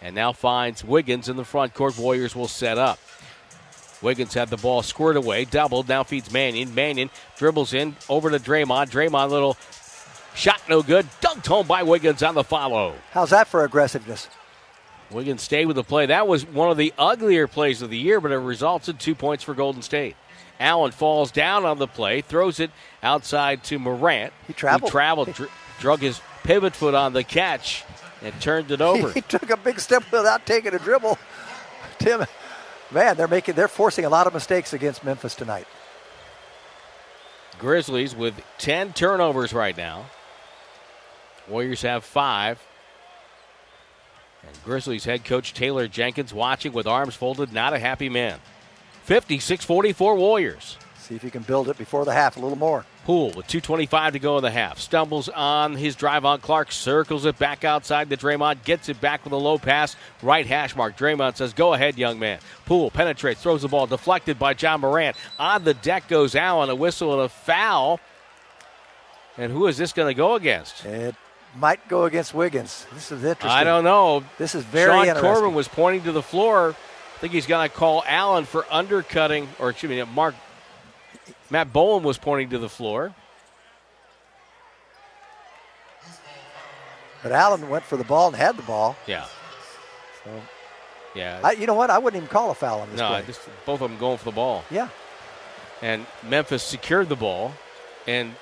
and now finds Wiggins in the front court. Warriors will set up. Wiggins had the ball squared away, doubled, now feeds Mannion. Mannion dribbles in over to Draymond. Draymond, little shot no good, dunked home by Wiggins on the follow. How's that for aggressiveness? Wiggins stayed with the play. That was one of the uglier plays of the year, but it results in two points for Golden State. Allen falls down on the play, throws it outside to Morant. He traveled. Who traveled, dr- drug his pivot foot on the catch, and turned it over. he took a big step without taking a dribble. Tim, man, they're making they're forcing a lot of mistakes against Memphis tonight. Grizzlies with 10 turnovers right now. Warriors have five. And Grizzlies head coach Taylor Jenkins watching with arms folded, not a happy man. 56 44 Warriors. See if you can build it before the half a little more. Poole with 2.25 to go in the half. Stumbles on his drive on Clark, circles it back outside the Draymond, gets it back with a low pass, right hash mark. Draymond says, Go ahead, young man. Poole penetrates, throws the ball, deflected by Ja Morant. On the deck goes Allen, a whistle and a foul. And who is this going to go against? It might go against Wiggins. This is interesting. I don't know. This is very Sean interesting. Corbin was pointing to the floor. I think he's going to call Allen for undercutting, or excuse me, Mark. Matt Bowen was pointing to the floor. But Allen went for the ball and had the ball. Yeah. So, Yeah. I, you know what? I wouldn't even call a foul on this no, play. just both of them going for the ball. yeah. And Memphis secured the ball, and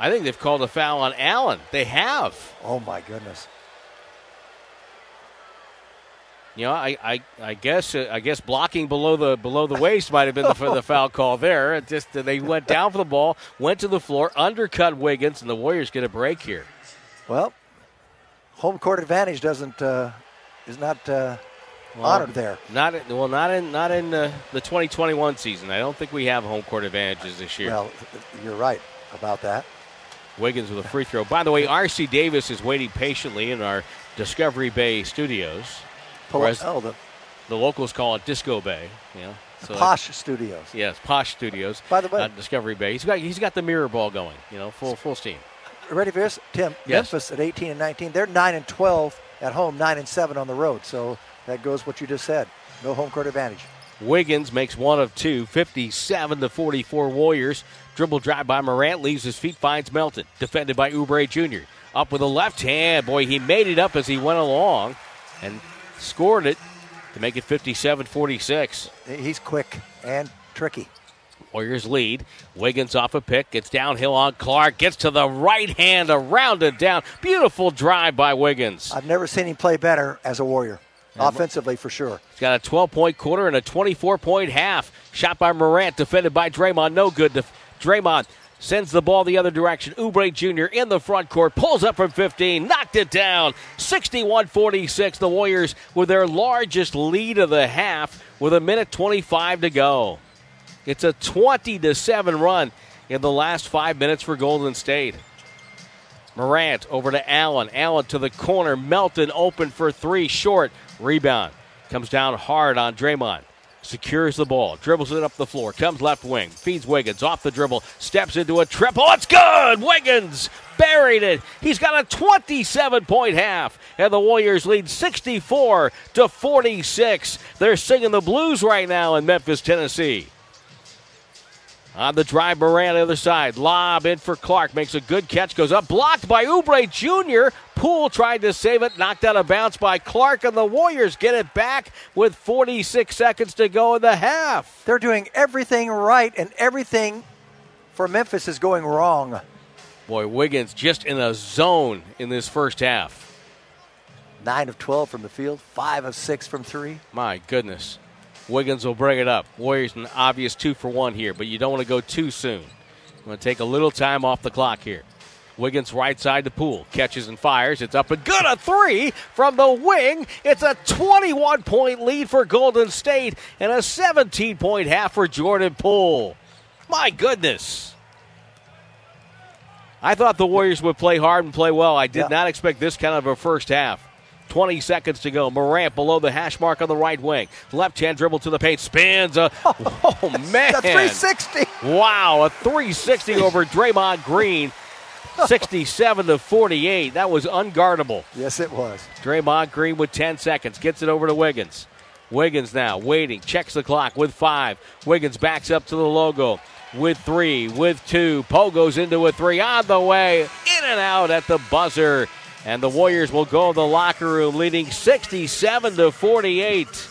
I think they've called a foul on Allen. They have. Oh my goodness. You know, I, I, I guess uh, I guess blocking below the below the waist might have been the, the foul call there. It just uh, they went down for the ball, went to the floor, undercut Wiggins, and the Warriors get a break here. Well, home court advantage doesn't uh, is not uh, Well, honored there. Not in, well, not in not in uh, the 2021 season. I don't think we have home court advantages this year. Well, you're right about that. Wiggins with a free throw. By the way, R.C. Davis is waiting patiently in our Discovery Bay studios. Whereas oh, the the locals call it Disco Bay. Know, so Posh Studios. Yes, Posh Studios. By the way- Discovery Bay. He's got he's got the mirror ball going. You know, full full steam. Ready for this, Tim? Yes. Memphis at 18 and 19. They're 9 and 12 at home, 9 and 7 on the road. So that goes what you just said. No home court advantage. Wiggins makes one of two, 57 to 44 Warriors. Dribble drive by Morant, leaves his feet, finds Melton. Defended by Oubre Jr. Up with a left hand. Boy, he made it up as he went along and scored it to make it 57 46. He's quick and tricky. Warriors lead. Wiggins off a pick, gets downhill on Clark, gets to the right hand, around and down. Beautiful drive by Wiggins. I've never seen him play better as a Warrior, offensively for sure. He's got a 12 point quarter and a 24 point half. Shot by Morant, defended by Draymond. No good. Def- Draymond sends the ball the other direction. Oubre Jr. in the front court, pulls up from 15, knocked it down. 61 46. The Warriors with their largest lead of the half with a minute 25 to go. It's a 20 to 7 run in the last five minutes for Golden State. Morant over to Allen. Allen to the corner. Melton open for three. Short. Rebound. Comes down hard on Draymond. Secures the ball. Dribbles it up the floor. Comes left wing. Feeds Wiggins off the dribble. Steps into a triple. It's good. Wiggins buried it. He's got a 27 point half. And the Warriors lead 64 to 46. They're singing the blues right now in Memphis, Tennessee. On the drive, Morant on the other side. Lob in for Clark. Makes a good catch. Goes up. Blocked by Oubre Jr. Poole tried to save it. Knocked out of bounds by Clark. And the Warriors get it back with 46 seconds to go in the half. They're doing everything right, and everything for Memphis is going wrong. Boy, Wiggins just in a zone in this first half. 9 of 12 from the field, 5 of 6 from 3. My goodness. Wiggins will bring it up. Warriors an obvious two for one here, but you don't want to go too soon. I'm going to take a little time off the clock here. Wiggins right side the Poole. Catches and fires. It's up and good. A three from the wing. It's a 21 point lead for Golden State and a 17 point half for Jordan Poole. My goodness. I thought the Warriors would play hard and play well. I did Yeah. not expect this kind of a first half. 20 seconds to go. Morant below the hash mark on the right wing. Left hand dribble to the paint. Spins. A, oh, oh man. That's 360. Wow. A 360 over Draymond Green. 67 to 48. That was unguardable. Yes, it was. Draymond Green with 10 seconds. Gets it over to Wiggins. Wiggins now waiting. Checks the clock with five. Wiggins backs up to the logo with three, with two. Poole goes into a three on the way. In and out at the buzzer. And the Warriors will go in the locker room leading 67 to 48.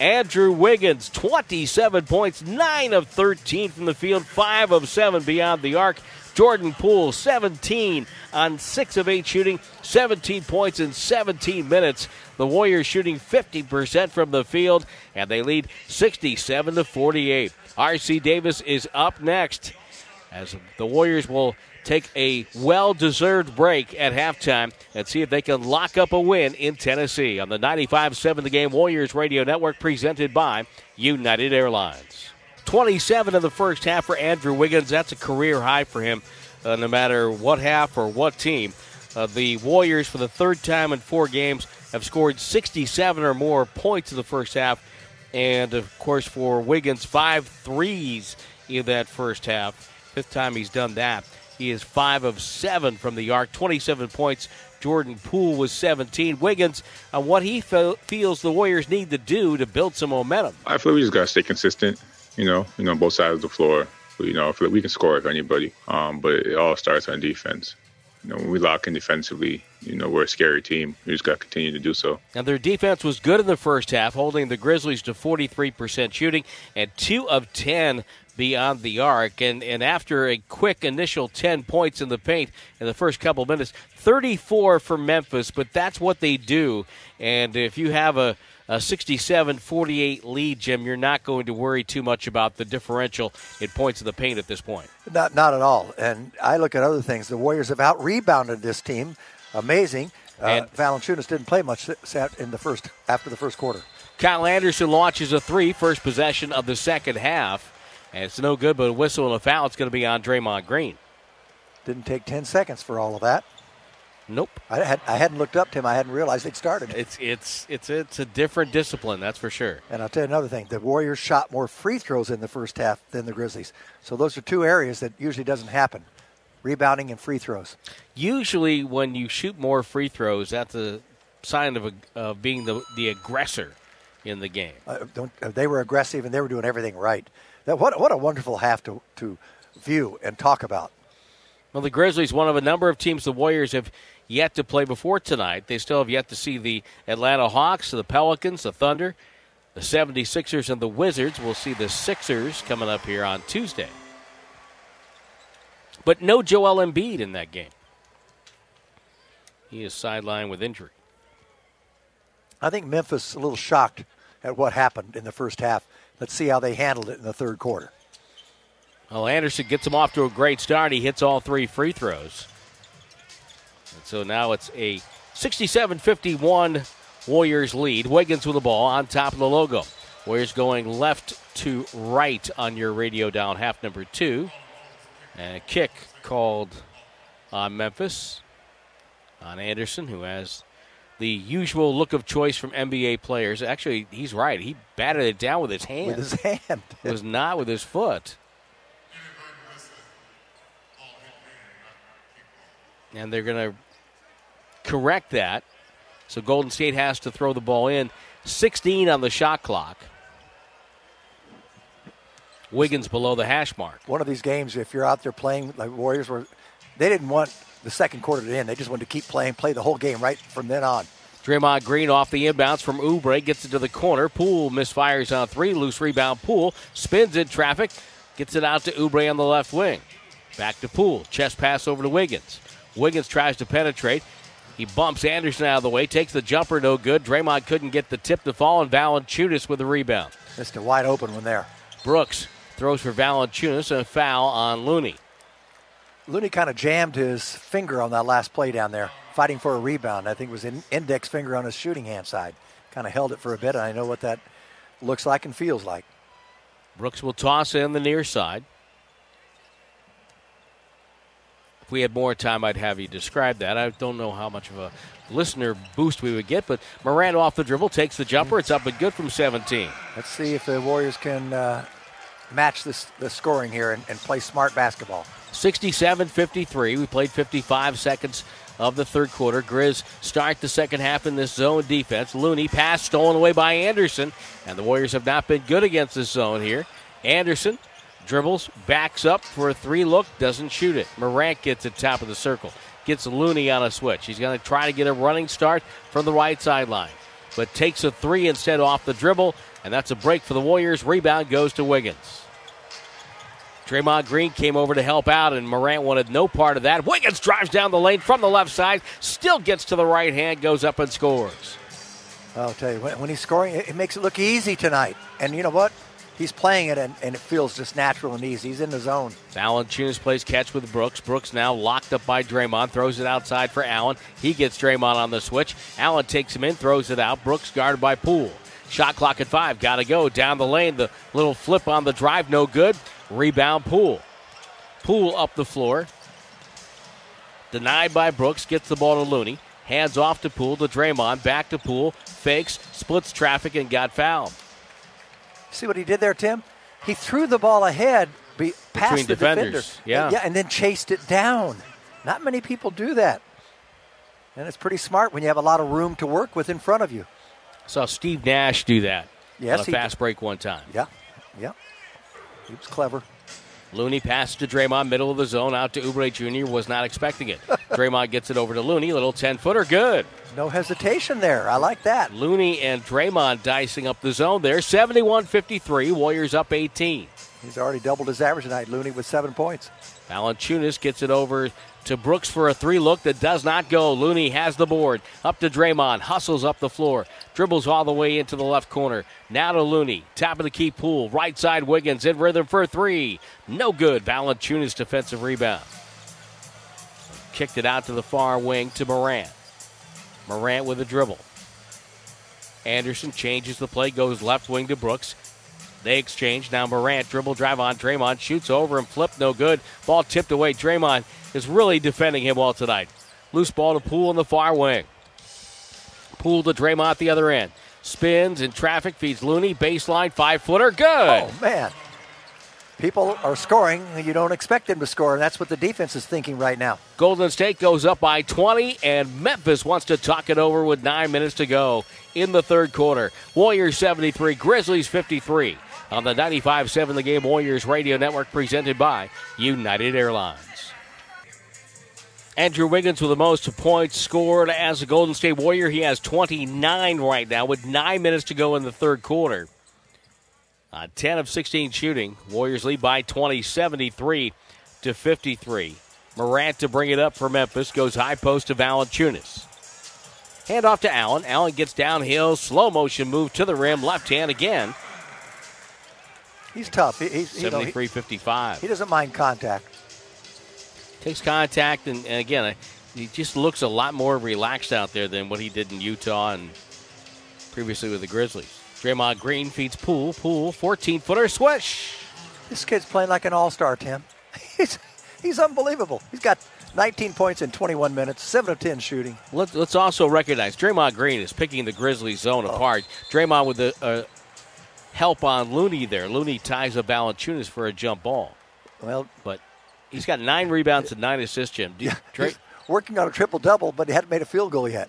Andrew Wiggins, 27 points, 9 of 13 from the field, 5 of 7 beyond the arc. Jordan Poole, 17 on 6 of 8 shooting, 17 points in 17 minutes. The Warriors shooting 50% from the field, and they lead 67 to 48. R.C. Davis is up next as the Warriors will take a well deserved break at halftime and see if they can lock up a win in Tennessee on the 95 7 The Game Warriors Radio Network presented by United Airlines. 27 in the first half for Andrew Wiggins. That's a career high for him, uh, no matter what half or what team. Uh, the Warriors, for the third time in four games, have scored 67 or more points in the first half. And of course, for Wiggins, five threes in that first half. Fifth time he's done that. He is five of seven from the arc, 27 points. Jordan Poole was 17. Wiggins, on what he fe- feels the Warriors need to do to build some momentum. I feel we just got to stay consistent. You know, you know, both sides of the floor. You know, I feel like we can score if anybody, um, but it all starts on defense. You know, when we lock in defensively, you know, we're a scary team. We just got to continue to do so. Now, their defense was good in the first half, holding the Grizzlies to 43% shooting and 2 of 10 beyond the arc. And, and after a quick initial 10 points in the paint in the first couple minutes, 34 for Memphis, but that's what they do. And if you have a a 67 48 lead, Jim, you're not going to worry too much about the differential in points in the paint at this point. Not, not at all. And I look at other things. The Warriors have out rebounded this team. Amazing. Uh, and Valanciunas didn't play much in the first after the first quarter. Kyle Anderson launches a three, first possession of the second half. And it's no good, but a whistle and a foul. It's going to be on Draymond Green. Didn't take 10 seconds for all of that. Nope. I, had, I hadn't looked up to him. I hadn't realized they'd started. It's it's it's it's a different discipline, that's for sure. And I'll tell you another thing: the Warriors shot more free throws in the first half than the Grizzlies. So those are two areas that usually doesn't happen: rebounding and free throws. Usually, when you shoot more free throws, that's a sign of, a, of being the the aggressor in the game. Uh, uh, they were aggressive and they were doing everything right. That what what a wonderful half to to view and talk about. Well, the Grizzlies, one of a number of teams the Warriors have yet to play before tonight. They still have yet to see the Atlanta Hawks, the Pelicans, the Thunder, the 76ers, and the Wizards. We'll see the Sixers coming up here on Tuesday. But no Joel Embiid in that game. He is sidelined with injury. I think Memphis a little shocked at what happened in the first half. Let's see how they handled it in the third quarter. Well, Anderson gets him off to a great start. He hits all three free throws. And so now it's a 67 51 Warriors lead. Wiggins with the ball on top of the logo. Warriors going left to right on your radio down half number two. And a kick called on Memphis on Anderson, who has the usual look of choice from NBA players. Actually, he's right. He batted it down with his hand. With his hand. it was not with his foot. And they're going to correct that. So Golden State has to throw the ball in. 16 on the shot clock. Wiggins below the hash mark. One of these games, if you're out there playing like Warriors, were they didn't want the second quarter to end. They just wanted to keep playing, play the whole game right from then on. Draymond Green off the inbounds from Oubre gets it to the corner. Poole misfires on three. Loose rebound. Poole spins in traffic, gets it out to Oubre on the left wing. Back to Poole. Chest pass over to Wiggins. Wiggins tries to penetrate. He bumps Anderson out of the way, takes the jumper, no good. Draymond couldn't get the tip to fall, and Valanciunas with the rebound. Missed a wide open one there. Brooks throws for Valanciunas and a foul on Looney. Looney kind of jammed his finger on that last play down there, fighting for a rebound. I think it was an index finger on his shooting hand side. Kind of held it for a bit, and I know what that looks like and feels like. Brooks will toss in the near side. If we had more time, I'd have you describe that. I don't know how much of a listener boost we would get, but Morant off the dribble takes the jumper. It's up and good from 17. Let's see if the Warriors can uh, match this the scoring here and, and play smart basketball. 67 53. We played 55 seconds of the third quarter. Grizz start the second half in this zone defense. Looney pass stolen away by Anderson, and the Warriors have not been good against this zone here. Anderson dribbles, backs up for a three look, doesn't shoot it. Morant gets it top of the circle, gets Looney on a switch. He's going to try to get a running start from the right sideline, but takes a three instead off the dribble, and that's a break for the Warriors. Rebound goes to Wiggins. Draymond Green came over to help out, and Morant wanted no part of that. Wiggins drives down the lane from the left side, still gets to the right hand, goes up and scores. I'll tell you, when, when he's scoring, it, makes it look easy tonight. And you know what? He's playing it, and, and it feels just natural and easy. He's in the zone. Allen Valanciunas plays catch with Brooks. Brooks now locked up by Draymond, throws it outside for Allen. He gets Draymond on the switch. Allen takes him in, throws it out. Brooks guarded by Poole. Shot clock at five. Got to go down the lane. The little flip on the drive, no good. Rebound Poole. Poole up the floor. Denied by Brooks. Gets the ball to Looney. Hands off to Poole to Draymond. Back to Poole. Fakes. Splits traffic and got fouled. See what he did there, Tim? He threw the ball ahead be, past Between the defenders. defender. Yeah. yeah, and then chased it down. Not many people do that. And it's pretty smart when you have a lot of room to work with in front of you. Saw Steve Nash do that Yes, on a fast did. break one time. Yeah, yeah. He was clever. Looney passes to Draymond, middle of the zone, out to Oubre Jr. Was not expecting it. Draymond gets it over to Looney, little 10 footer, good. No hesitation there. I like that. Looney and Draymond dicing up the zone there. 71 53, Warriors up 18. He's already doubled his average tonight. Looney with seven points. Valanciunas gets it over to Brooks for a three look that does not go. Looney has the board. Up to Draymond. Hustles up the floor. Dribbles all the way into the left corner. Now to Looney. Top of the key Poole. Right side Wiggins in rhythm for three. No good. Valanciunas defensive rebound. Kicked it out to the far wing to Morant. Morant with a dribble. Anderson changes the play, goes left wing to Brooks. They exchange. Now Morant dribble drive on Draymond, shoots over and flip, no good. Ball tipped away. Draymond is really defending him well tonight. Loose ball to Poole in the far wing. Poole to Draymond at the other end. Spins in traffic, feeds Looney, baseline, five footer, good. Oh, man. People are scoring. You don't expect them to score, and that's what the defense is thinking right now. Golden State goes up by 20, and Memphis wants to talk it over with nine minutes to go in the third quarter. Warriors 73, Grizzlies 53 on the 95 7 The Game Warriors Radio Network presented by United Airlines. Andrew Wiggins with the most points scored as a Golden State Warrior. He has 29 right now with nine minutes to go in the third quarter. Uh, 10 of 16 shooting. Warriors lead by 20, 73 to 53. Morant to bring it up for Memphis goes high post to Valanciunas. Hand off to Allen. Allen gets downhill, slow motion move to the rim, left hand again. He's tough. He, he's, you know, he, 73 55. he doesn't mind contact. Takes contact, and, and again, I- he just looks a lot more relaxed out there than what he did in Utah and previously with the Grizzlies. Draymond Green feeds Poole. Poole, 14 footer, swish. This kid's playing like an all-star, Tim. He's he's unbelievable. He's got 19 points in 21 minutes, 7 of 10 shooting. Let's, let's also recognize Draymond Green is picking the Grizzlies zone apart. Draymond with the uh, help on Looney there. Looney ties up Valanciunas for a jump ball, Well, but he's got nine rebounds and nine assists. Jim, Do you- Dra- he's working on a triple-double, but he hadn't made a field goal yet.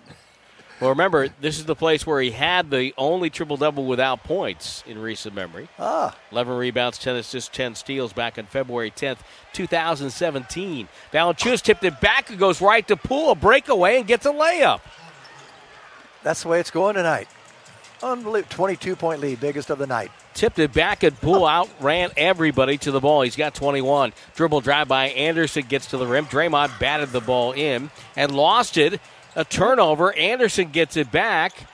well, remember this is the place where he had the only triple double without points in recent memory. Ah, 11 rebounds, 10 assists, 10 steals back on February 10th, 2017. Valanciunas tipped it back. It goes right to Poole, a breakaway, and gets a layup. that's the way it's going tonight. Unbelievable. 22-point lead, biggest of the night. Tipped it back and oh. Out ran everybody to the ball. He's got 21. Dribble drive by Anderson gets to the rim. Draymond batted the ball in and lost it. A turnover. Anderson gets it back,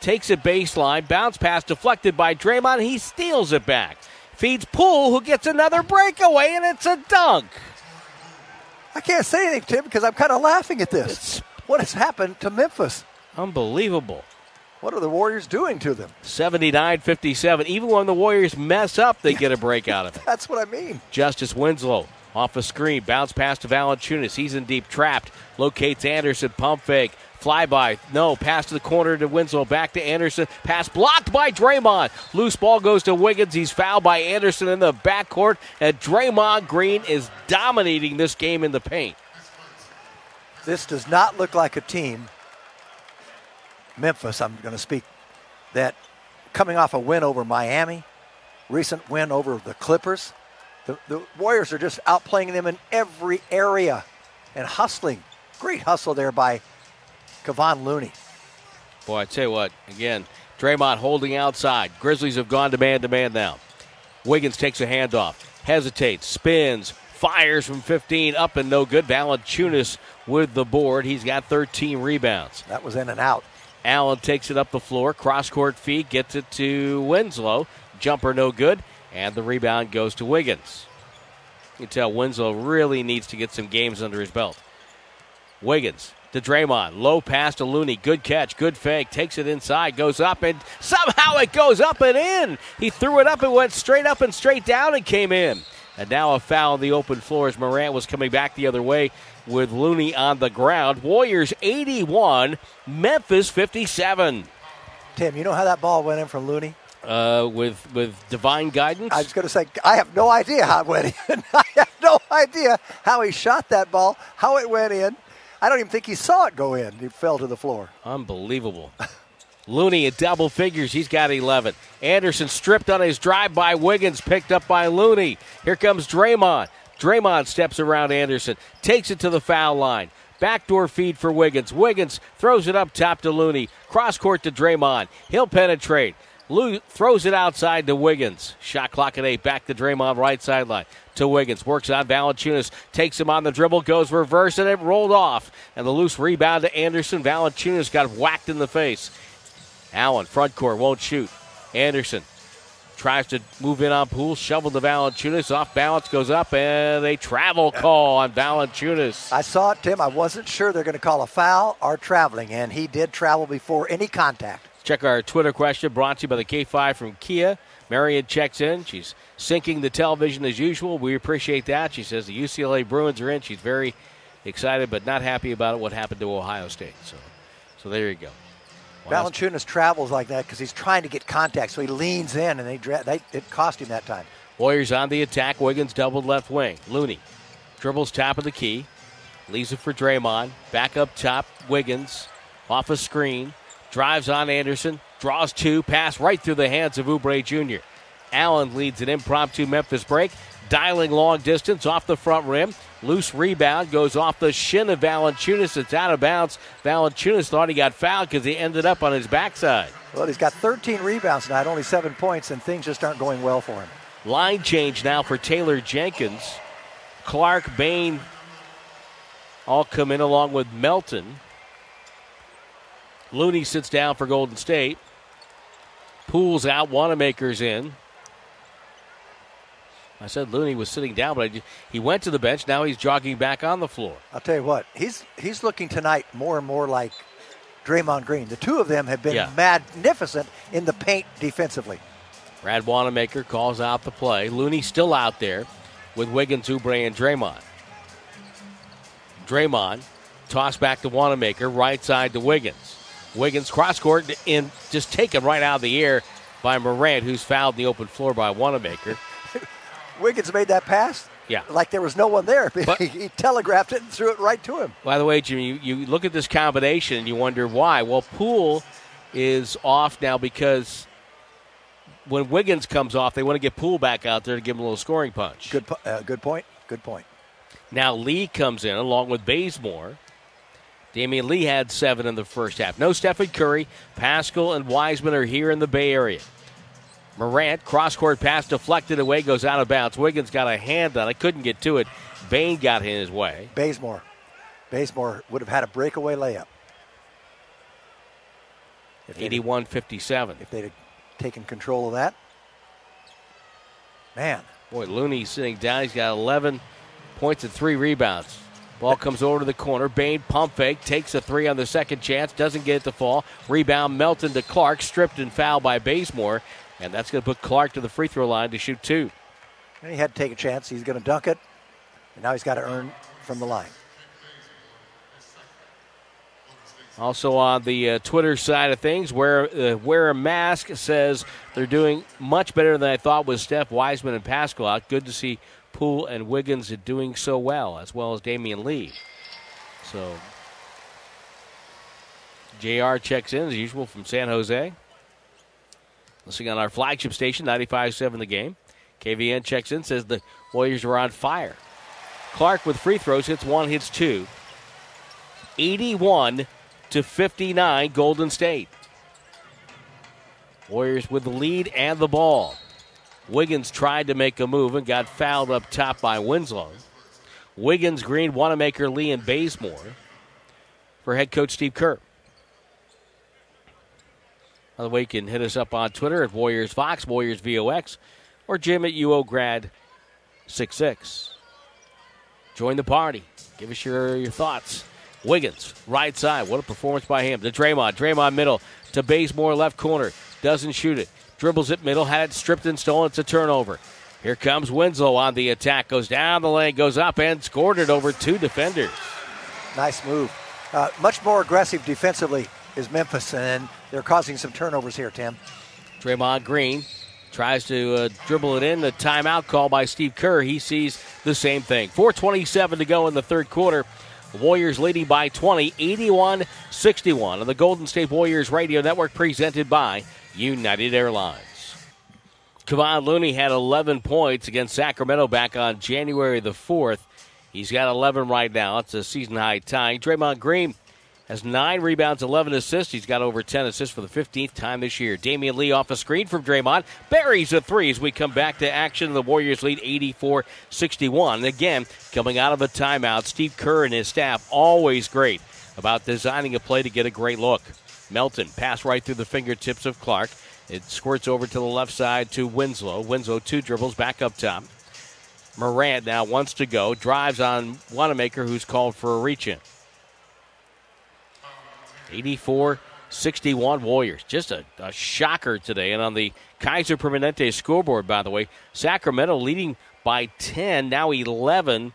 takes it baseline, bounce pass deflected by Draymond. He steals it back. Feeds Poole, who gets another breakaway, and it's a dunk. I can't say anything, Tim, because I'm kind of laughing at this. What has happened to Memphis? Unbelievable. What are the Warriors doing to them? 79 57. Even when the Warriors mess up, they get a break out of it. That's what I mean. Justice Winslow Off a screen, bounce pass to Valanciunas. He's in deep, trapped. Locates Anderson, pump fake, flyby. No, pass to the corner to Winslow. Back to Anderson. Pass blocked by Draymond. Loose ball goes to Wiggins. He's fouled by Anderson in the backcourt. And Draymond Green is dominating this game in the paint. This does not look like a team, Memphis, I'm going to speak, that coming off a win over Miami, recent win over the Clippers. The, the Warriors are just outplaying them in every area and hustling. Great hustle there by Kevon Looney. Boy, I tell you what, again, Draymond holding outside. Grizzlies have gone to man to man now. Wiggins takes a handoff, hesitates, spins, fires from 15, up and no good. Valanciunas with the board. He's got 13 rebounds. That was in and out. Allen takes it up the floor, cross court feed, gets it to Winslow. Jumper no good, and the rebound goes to Wiggins. You can tell Winslow really needs to get some games under his belt. Wiggins to Draymond. Low pass to Looney. Good catch. Good fake. Takes it inside. Goes up and somehow it goes up and in. He threw it up and went straight up and straight down and came in. And now a foul on the open floor as Morant was coming back the other way with Looney on the ground. Warriors 81, Memphis 57. Tim, you know how that ball went in from Looney? Uh, with with divine guidance. I was going to say I have no idea how it went in. I have no idea how he shot that ball, how it went in. I don't even think he saw it go in. He fell to the floor. Unbelievable. Looney at double figures. He's got 11. Anderson stripped on his drive by Wiggins, picked up by Looney. Here comes Draymond. Draymond steps around Anderson, takes it to the foul line. Backdoor feed for Wiggins. Wiggins throws it up top to Looney. Cross court to Draymond. He'll penetrate. Lou throws it outside to Wiggins. Shot clock at eight. Back to Draymond, right sideline to Wiggins. Works on Valanciunas. Takes him on the dribble. Goes reverse and it rolled off. And the loose rebound to Anderson. Valanciunas got whacked in the face. Allen, front court, won't shoot. Anderson tries to move in on Poole, shovel to Valanciunas, off balance, goes up, and a travel call on Valanciunas. I saw it, Tim. I wasn't sure they're going to call a foul or traveling, and he did travel before any contact. Check our Twitter question brought to you by the K5 from Kia. Marion checks in. She's syncing the television as usual. We appreciate that. She says the UCLA Bruins are in. She's very excited but not happy about what happened to Ohio State. So, so there you go. Well, Valanciunas travels like that because he's trying to get contact, so he leans in, and they, they it cost him that time. Warriors on the attack. Wiggins doubled left wing. Looney dribbles top of the key, leaves it for Draymond. Back up top. Wiggins off a screen, drives on Anderson, draws two, pass right through the hands of Oubre Jr. Allen leads an impromptu Memphis break, dialing long distance off the front rim. Loose rebound goes off the shin of Valanciunas. It's out of bounds. Valanciunas thought he got fouled because he ended up on his backside. Well, he's got 13 rebounds tonight, only seven points, and things just aren't going well for him. Line change now for Taylor Jenkins. Clark, Bane all come in along with Melton. Looney sits down for Golden State. Poole's out. Wanamaker's in. I said Looney was sitting down, but just, he went to the bench. Now he's jogging back on the floor. I'll tell you what, he's he's looking tonight more and more like Draymond Green. The two of them have been Yeah. magnificent in the paint defensively. Brad Wanamaker calls out the play. Looney still out there with Wiggins, Oubre, and Draymond. Draymond toss back to Wanamaker, right side to Wiggins. Wiggins cross court and just taken right out of the air by Morant, who's fouled in the open floor by Wanamaker. Wiggins made that pass Yeah. like there was no one there. But- he telegraphed it and threw it right to him. By the way, Jimmy, you, you look at this combination and you wonder why. Well, Poole is off now because when Wiggins comes off, they want to get Poole back out there to give him a little scoring punch. Good, uh, good point. Good point. Now Lee comes in along with Bazemore. Damion Lee had seven in the first half. No Stephen Curry. Paschall and Wiseman are here in the Bay Area. Morant, cross court pass deflected away, goes out of bounds. Wiggins got a hand on it, couldn't get to it. Bane got in his way. Bazemore. Bazemore would have had a breakaway layup. If 81 57. if they'd have taken control of that. Man, Boy, Looney sitting down. He's got 11 points and three rebounds. Ball comes over to the corner. Bane pump fake, takes a three on the second chance, doesn't get it to fall. Rebound Melton to Clark, stripped and fouled by Bazemore. And that's going to put Clark to the free throw line to shoot two. and he had to take a chance. He's going to dunk it. And now he's got to earn from the line. Also on the uh, Twitter side of things, wear uh, wear a mask says they're doing much better than I thought with Steph Wiseman and Paschall out. Good to see Poole and Wiggins doing so well, as well as Damion Lee. So JR checks in as usual from San Jose. Listening on our flagship station, 95.7 the game. KVN checks in, says the Warriors are on fire. Clark with free throws, hits one, hits two. 81 to 59, Golden State. Warriors with the lead and the ball. Wiggins tried to make a move and got fouled up top by Winslow. Wiggins, Green, Wanamaker, Lee, and Bazemore for head coach Steve Kerr. By the way, you can hit us up on Twitter at Warriors Fox, Warriors VOX, or Jim at UOGrad66. Join the party. Give us your, your thoughts. Wiggins, right side. What a performance by him. To Draymond. Draymond middle. To Bazemore, left corner. Doesn't shoot it. Dribbles it middle. Had it stripped and stolen. It's a turnover. Here comes Winslow on the attack. Goes down the lane, goes up, and scored it over two defenders. Nice move. Uh, much more aggressive defensively is Memphis, and they're causing some turnovers here, Tim. Draymond Green tries to uh, dribble it in. The timeout call by Steve Kerr. He sees the same thing. 4.27 to go in the third quarter. Warriors leading by 20, 81 61 on the Golden State Warriors Radio Network presented by United Airlines. Kevon Looney had 11 points against Sacramento back on January the 4th. He's got 11 right now. It's a season high tie. Draymond Green has nine rebounds, 11 assists. He's got over 10 assists for the 15th time this year. Damion Lee off a screen from Draymond. Buries a three as we come back to action. The Warriors lead 84 61. Again, coming out of a timeout, Steve Kerr and his staff always great about designing a play to get a great look. Melton pass right through the fingertips of Clark. It squirts over to the left side to Winslow. Winslow two dribbles back up top. Morant now wants to go, drives on Wanamaker, who's called for a reach in. 84 61 Warriors. Just a, a, shocker today. And on the Kaiser Permanente scoreboard, by the way, Sacramento leading by 10, now 11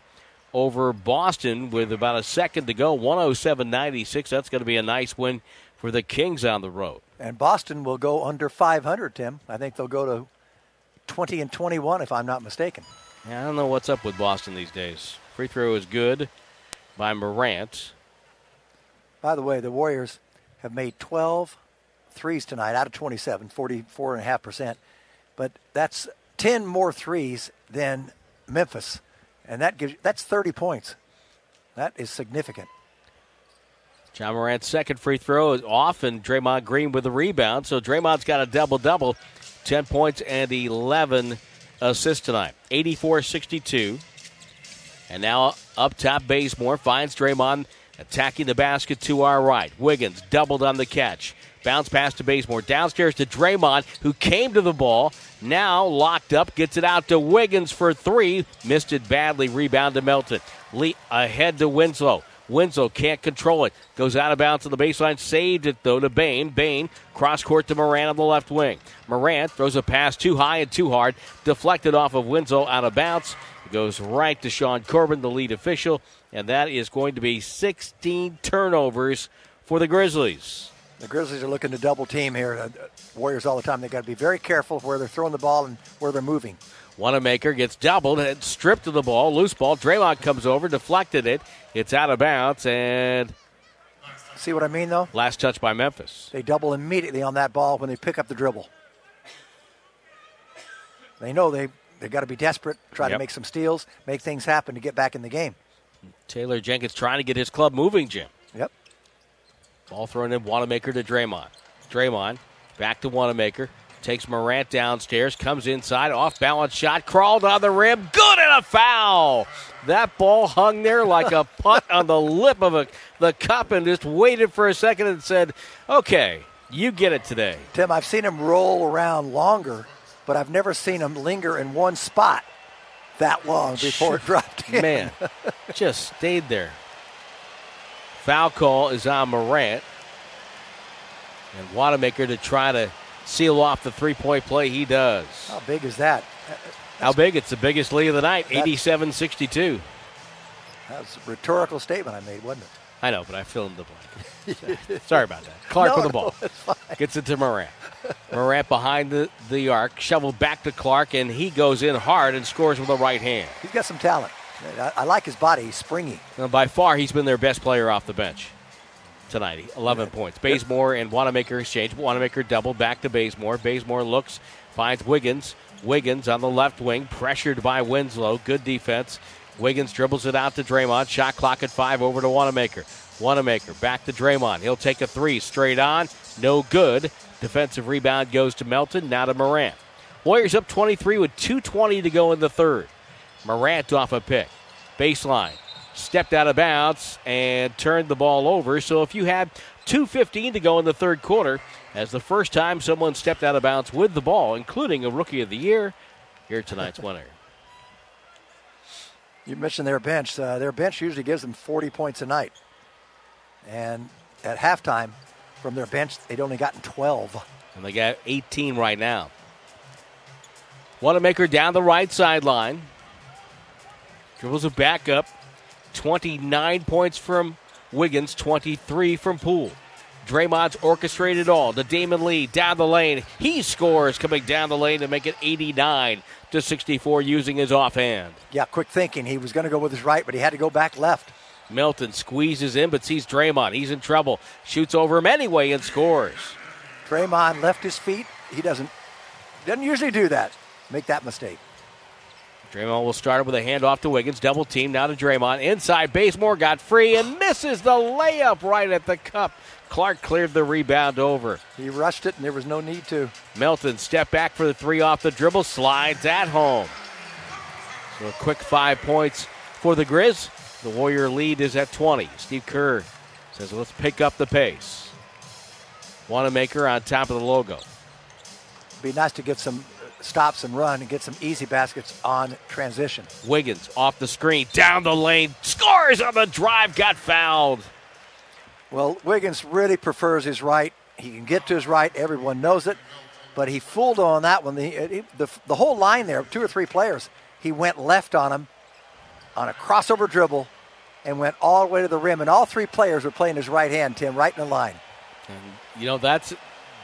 over Boston with about a second to go. 107 96. That's going to be a nice win for the Kings on the road. And Boston will go under 500, Tim. I think they'll go to 20 and 21, if I'm not mistaken. Yeah, I don't know what's up with Boston these days. Free throw is good by Morant. By the way, the Warriors have made 12 threes tonight out of 27, 44.5%. But that's 10 more threes than Memphis. And that gives that's 30 points. That is significant. Ja Morant's second free throw is off, and Draymond Green with the rebound. So Draymond's got a double double 10 points and 11 assists tonight. 84 62. And now up top, Bazemore finds Draymond attacking the basket to our right. Wiggins doubled on the catch. Bounce pass to Bazemore. Downstairs to Draymond, who came to the ball. Now locked up, gets it out to Wiggins for three. Missed it badly. Rebound to Melton. Lee ahead to Winslow. Winslow can't control it. Goes out of bounds to the baseline. Saved it, though, to Bane. Bane cross court to Morant on the left wing. Morant throws a pass too high and too hard. Deflected off of Winslow out of bounds. Goes right to Sean Corbin, the lead official. And that is going to be 16 turnovers for the Grizzlies. The Grizzlies are looking to double team here. Uh, Warriors all the time. They've got to be very careful where they're throwing the ball and where they're moving. Wanamaker gets doubled and stripped of the ball. Loose ball. Draymond comes over, deflected it. It's out of bounds, and. See what I mean, though? Last touch by Memphis. They double immediately on that ball when they pick up the dribble. They know they, they've got to be desperate, try yep. to make some steals, make things happen to get back in the game. Taylor Jenkins trying to get his club moving, Jim. Yep. Ball thrown in Wanamaker to Draymond. Draymond back to Wanamaker. Takes Morant downstairs, comes inside, off balance shot, crawled on the rim, good and a foul. That ball hung there like a putt on the lip of a, the cup and just waited for a second and said, okay, you get it today. Tim, I've seen him roll around longer, but I've never seen him linger in one spot that long before it dropped in. Man, just stayed there. Foul call is on Morant. And Wanamaker to try to seal off the three point play. He does. How big is that? That's, How big? It's the biggest lead of the night, 87 62. That was a rhetorical statement I made, wasn't it? I know, but I filled in the blank. Sorry about that. Clark No, with the ball. no. Gets it to Morant. Morant behind the, the arc, shovel back to Clark, and he goes in hard and scores with a right hand. He's got some talent. I, I like his body. He's springy. Now, by far, he's been their best player off the bench tonight. 11 points. Bazemore and Wanamaker exchange. Wanamaker double back to Bazemore. Bazemore looks, finds Wiggins. Wiggins on the left wing, pressured by Winslow. Good defense. Wiggins dribbles it out to Draymond. Shot clock at five over to Wanamaker. Wanamaker back to Draymond. He'll take a three straight on. No good. Defensive rebound goes to Melton. Now to Morant. Warriors up 23 with 2.20 to go in the third. Morant off a pick. Baseline. Stepped out of bounds and turned the ball over. So if you had 2.15 to go in the third quarter, as the first time someone stepped out of bounds with the ball, including a rookie of the year, here tonight's winner. You mentioned their bench. Uh, their bench usually gives them 40 points a night. And at halftime, from their bench, they'd only gotten 12. And they got 18 right now. Wanamaker down the right sideline. Dribbles it back up. 29 points from Wiggins, 23 from Poole. Draymond's orchestrated all The Damion Lee down the lane. He scores coming down the lane to make it 89 to 64 using his offhand. Yeah, quick thinking. He was going to go with his right, but he had to go back left. Melton squeezes in but sees Draymond. He's in trouble. Shoots over him anyway and scores. Draymond left his feet. He doesn't doesn't usually do that. Make that mistake. Draymond will start with a handoff to Wiggins. Double team now to Draymond. Inside, Bazemore got free and misses the layup right at the cup. Clark cleared the rebound over. He rushed it, and there was no need to. Melton step back for the three off the dribble, slides at home. So a quick five points for the Grizz. The Warrior lead is at 20. Steve Kerr says, let's pick up the pace. Wanamaker on top of the logo. Be nice to get some stops and run and get some easy baskets on transition. Wiggins off the screen, down the lane, scores on the drive, got fouled. Well, Wiggins really prefers his right. He can get to his right. Everyone knows it. But he fooled on that one. The, the, the whole line there, two or three players, he went left on him on a crossover dribble and went all the way to the rim. And all three players were playing his right hand, Tim, right in the line. And, you know, that's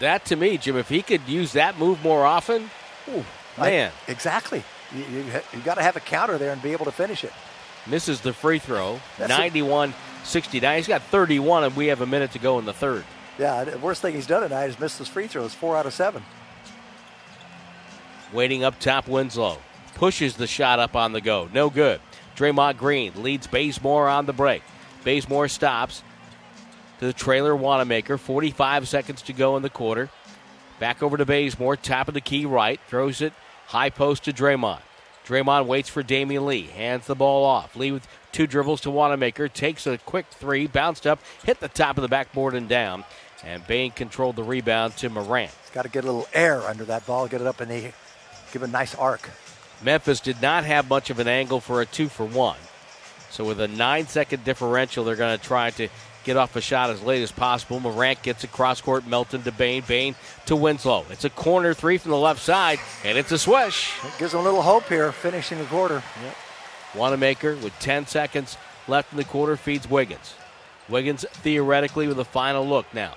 that to me, Jim. If he could use that move more often, ooh, man. I, exactly. You, you, you got to have a counter there and be able to finish it. Misses the free throw. 91 69. He's got 31, and we have a minute to go in the third. Yeah, the worst thing he's done tonight is missed his free throws, four out of seven. Waiting up top, Winslow. Pushes the shot up on the go. No good. Draymond Green leads Bazemore on the break. Bazemore stops to the trailer Wanamaker. 45 seconds to go in the quarter. Back over to Bazemore, top of the key right. Throws it high post to Draymond. Draymond waits for Damion Lee. Hands the ball off. Lee with two dribbles to Wanamaker. Takes a quick three. Bounced up. Hit the top of the backboard and down. And Bane controlled the rebound to Morant. Got to get a little air under that ball. Get it up in the. Give a nice arc. Memphis did not have much of an angle for a two for one. So with a nine second differential, they're going to try to get off a shot as late as possible. Morant gets a cross court, Melton to Bane, Bane to Winslow. It's a corner three from the left side, and it's a swish. It gives them a little hope here, finishing the quarter. Yep. Wanamaker with 10 seconds left in the quarter feeds Wiggins. Wiggins theoretically with a final look now.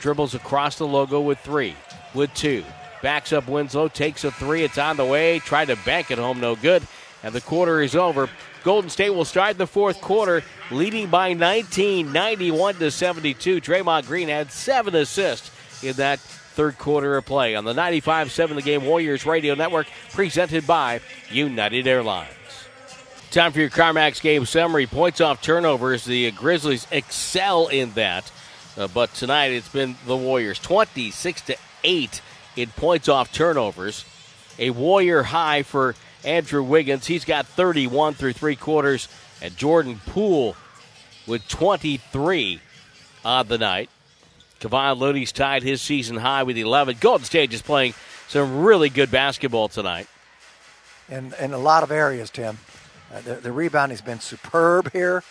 Dribbles across the logo with three, with two. Backs up Winslow, takes a three. It's on the way. Tried to bank it home, no good. And the quarter is over. Golden State will start the fourth quarter, leading by 19, 91 to 72. Draymond Green had seven assists in that third quarter of play on the 95-7 The Game Warriors Radio Network, presented by United Airlines. Time for your CarMax game summary. Points off turnovers. The Grizzlies excel in that, uh, but tonight it's been the Warriors 26 to eight in points off turnovers. A Warrior high for Andrew Wiggins. He's got 31 through three quarters, and Jordan Poole with 23 on the night. Kevon Looney's tied his season high with 11. Golden State is playing some really good basketball tonight. In, in a lot of areas, Tim. Uh, the, the rebound has been superb here.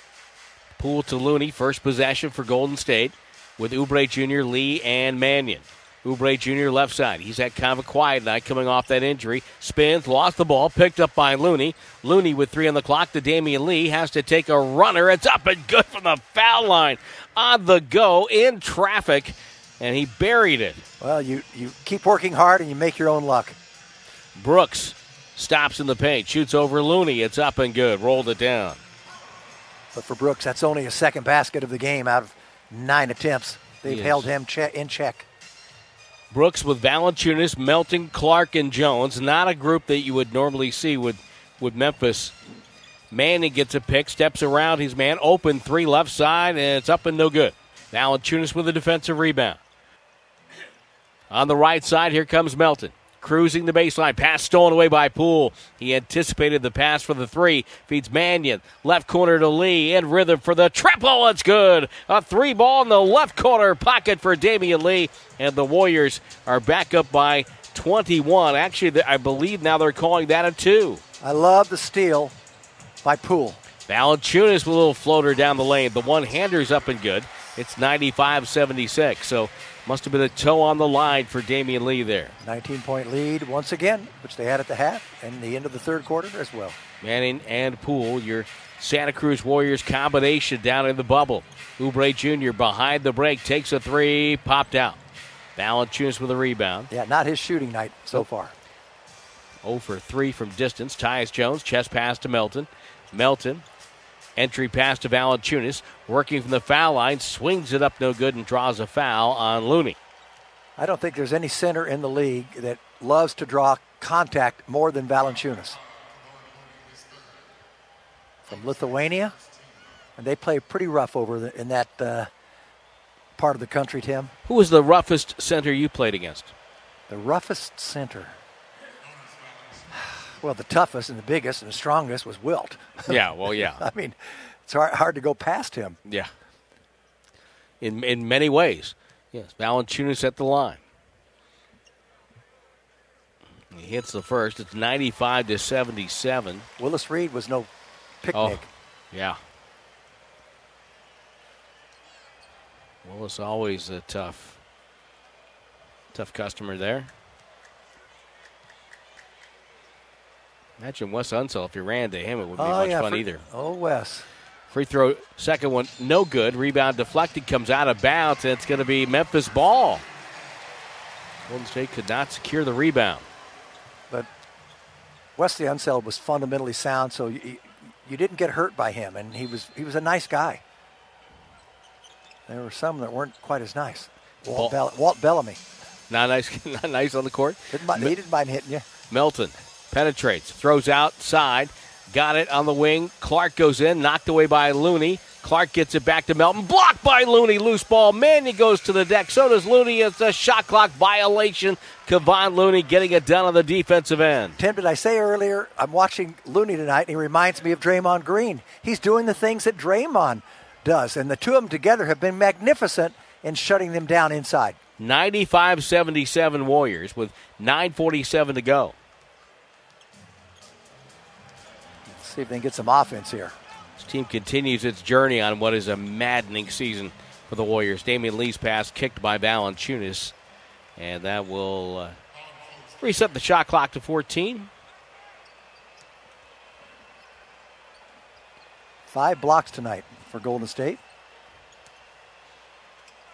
Poole to Looney, first possession for Golden State with Oubre Jr., Lee, and Mannion. Oubre Jr. left side. He's had kind of a quiet night coming off that injury. Spins, lost the ball, picked up by Looney. Looney with three on the clock to Damion Lee has to take a runner. It's up and good from the foul line. On the go in traffic, and he buried it. Well, you, you keep working hard and you make your own luck. Brooks stops in the paint, shoots over Looney. It's up and good. Rolled it down. But for Brooks, that's only a second basket of the game out of nine attempts. They've Yes. held him che- in check. Brooks with Valanciunas, Melton, Clark, and Jones. Not a group that you would normally see with, with Memphis. Mannion gets a pick, steps around his man, open three left side, and it's up and no good. Valanciunas with a defensive rebound. On the right side, here comes Melton. Cruising the baseline. Pass stolen away by Poole. He anticipated the pass for the three. Feeds Mannion. Left corner to Lee. In rhythm for the triple. It's good. A three ball in the left corner pocket for Damion Lee. And the Warriors are back up by 21. Actually, I believe now they're calling that a two. I love the steal by Poole. Valanciunas with a little floater down the lane. The one hander's up and good. It's 95 76. So must have been a toe on the line for Damion Lee there. 19 point lead once again, which they had at the half and the end of the third quarter as well. Mannion and Poole, your Santa Cruz Warriors combination down in the bubble. Oubre Jr. behind the break takes a three, popped out. Valanciunas with a rebound. Yeah, not his shooting night so far. 0 for 3 from distance. Tyus Jones, chest pass to Melton. Melton, entry pass to Valanciunas, working from the foul line, swings it up no good and draws a foul on Looney. I don't think there's any center in the league that loves to draw contact more than Valanciunas. From Lithuania, and they play pretty rough over the, in that uh, part of the country, Tim. Who was the roughest center you played against? The roughest center. Well, the toughest and the biggest and the strongest was Wilt. Yeah, well, yeah. I mean, it's hard, hard to go past him. Yeah. In in many ways. Yes. Valanciunas at the line. He hits the first. It's 95 to 77. Willis Reed was no picnic. Oh, yeah. Willis always a tough, tough customer there. Imagine Wes Unseld if you ran to him, it wouldn't be oh, much yeah, fun for- either. Oh, Wes. Free throw, second one, no good. Rebound deflected, comes out of bounds, and it's going to be Memphis ball. Golden State could not secure the rebound. But Wesley Unseld was fundamentally sound, so you, you didn't get hurt by him, and he was he was a nice guy. There were some that weren't quite as nice. Walt, Bell, Walt Bellamy Not nice, not nice on the court. didn't mind, he didn't mind hitting you. Melton penetrates, throws outside, got it on the wing. Clark goes in, knocked away by Looney. Clark gets it back to Melton, blocked by Looney. Loose ball. Mannion goes to the deck. So does Looney. It's a shot clock violation. Kevon Looney getting it done on the defensive end. Tim, did I say earlier I'm watching Looney tonight, and he reminds me of Draymond Green. He's doing the things that Draymond does, and the two of them together have been magnificent in shutting them down inside. 95 77 Warriors with 9.47 to go. See if they can get some offense here. This team continues its journey on what is a maddening season for the Warriors. Damion Lee's pass kicked by Valanciunas, and that will uh, reset the shot clock to 14. Five blocks tonight for Golden State.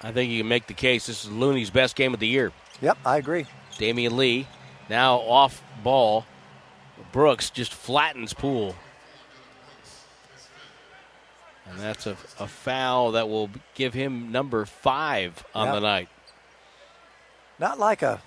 I think you can make the case this is Looney's best game of the year. Yep, I agree. Damion Lee now off ball. Brooks just flattens Poole. And that's a, a foul that will give him number five on Yep. the night. Not like a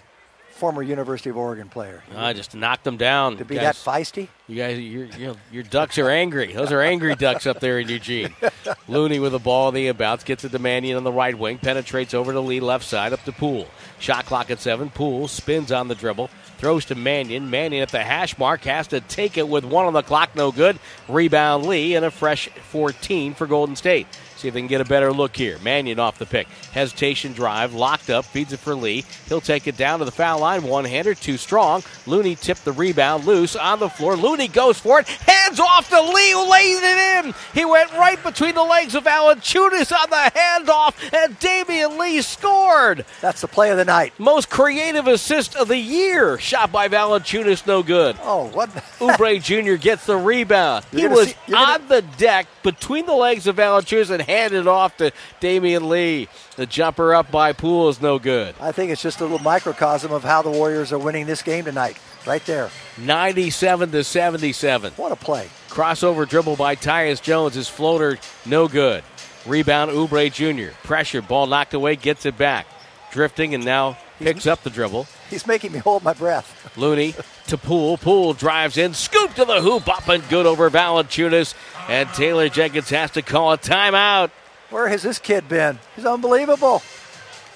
former University of Oregon player. I just knocked him down. To be guys. that feisty? You guys, your, your, your ducks are angry. Those are angry ducks up there in Eugene. Looney with the ball in the inbounds, gets it to Mannion on the right wing, penetrates over to Lee left side up to Poole. Shot clock at seven. Poole spins on the dribble, throws to Mannion. Mannion at the hash mark has to take it with one on the clock, no good. Rebound Lee and a fresh 14 for Golden State. See if they can get a better look here. Mannion off the pick. Hesitation drive, locked up, feeds it for Lee. He'll take it down to the foul line. One hander, too strong. Looney tipped the rebound loose on the floor. Looney goes for it, hands off to Lee, who lays it in. He went right between the legs of Valanciunas on the handoff, and Damion Lee scored. That's the play of the night. Most creative assist of the year. Shot by Valanciunas, no good. Oh, what? Oubre Jr. gets the rebound. You're he was see- you're gonna- on the deck between the legs of Valanciunas and handed off to Damion Lee. The jumper up by Poole is no good. I think it's just a little microcosm of how the Warriors are winning this game tonight. Right there. 97 to 77. What a play. Crossover dribble by Tyus Jones. His floater, no good. Rebound, Oubre Jr. Pressure, ball knocked away, gets it back. Drifting and now picks up the dribble. He's making me hold my breath. Looney to Poole. Poole drives in, scoop to the hoop, up and good over Valanciunas. And Taylor Jenkins has to call a timeout. Where has this kid been? He's unbelievable.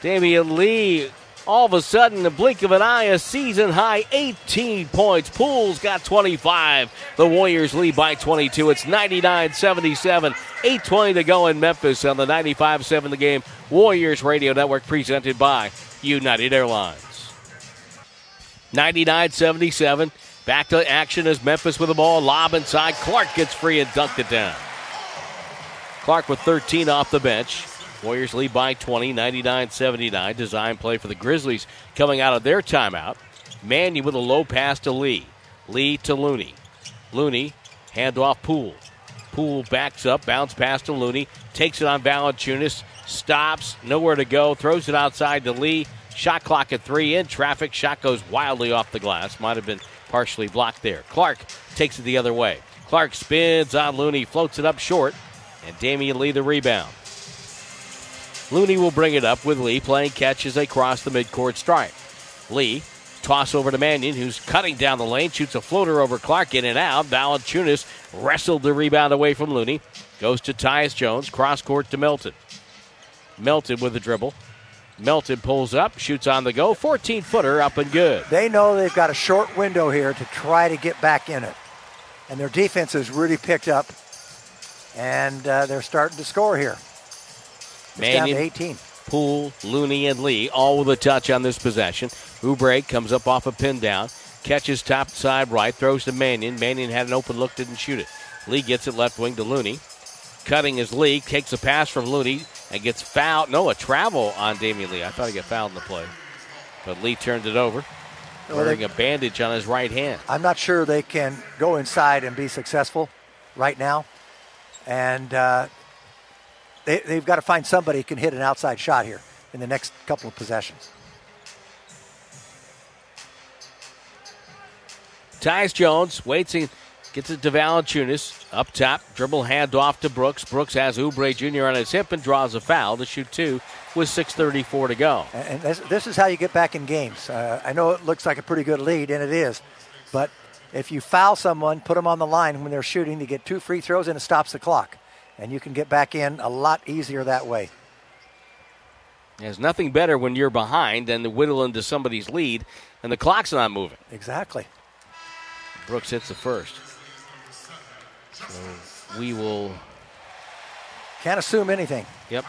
Damion Lee, all of a sudden, the blink of an eye, a season high 18 points. Poole's got 25. The Warriors lead by 22. It's 99 77. 8.20 to go in Memphis on the 95 7 the game. Warriors Radio Network presented by United Airlines. 99 77. Back to action as Memphis with the ball. Lob inside. Clark gets free and dunked it down. Clark with 13 off the bench. Warriors lead by 20, 99 79. Design play for the Grizzlies coming out of their timeout. Manny with a low pass to Lee. Lee to Looney. Looney, hand off Poole. Poole backs up, bounce pass to Looney, takes it on Valanciunas, stops, nowhere to go, throws it outside to Lee. Shot clock at three in traffic. Shot goes wildly off the glass. Might have been partially blocked there. Clark takes it the other way. Clark spins on Looney, floats it up short, and Damion Lee the rebound. Looney will bring it up with Lee playing catch as they cross the midcourt stripe. Lee, toss over to Mannion, who's cutting down the lane, shoots a floater over Clark, in and out. Valanciunas wrestled the rebound away from Looney. Goes to Tyus Jones, cross court to Melton. Melton with the dribble. Melton pulls up, shoots on the go, 14 footer up and good. They know they've got a short window here to try to get back in it. And their defense has really picked up. And uh, they're starting to score here. It's down to 18. Poole, Looney, and Lee all with a touch on this possession. Oubre comes up off a pin down, catches top side right, throws to Mannion. Mannion had an open look, didn't shoot it. Lee gets it left wing to Looney. Cutting his Lee, takes a pass from Looney and gets fouled. No, a travel on Damion Lee. I thought he got fouled in the play. But Lee turned it over, Well, wearing they- a bandage on his right hand. I'm not sure they can go inside and be successful right now. And uh, they, they've got to find somebody who can hit an outside shot here in the next couple of possessions. Tyus Jones waits and gets it to Valanciunas. Up top, dribble hand off to Brooks. Brooks has Oubre Jr. on his hip and draws a foul to shoot two with 6.34 to go. And this, this is how you get back in games. Uh, I know it looks like a pretty good lead, and it is. But if you foul someone, put them on the line when they're shooting, you get two free throws and it stops the clock. And you can get back in a lot easier that way. There's nothing better when you're behind than to whittle into somebody's lead and the clock's not moving. Exactly. Brooks hits the first. So we will. Can't assume anything. Yep.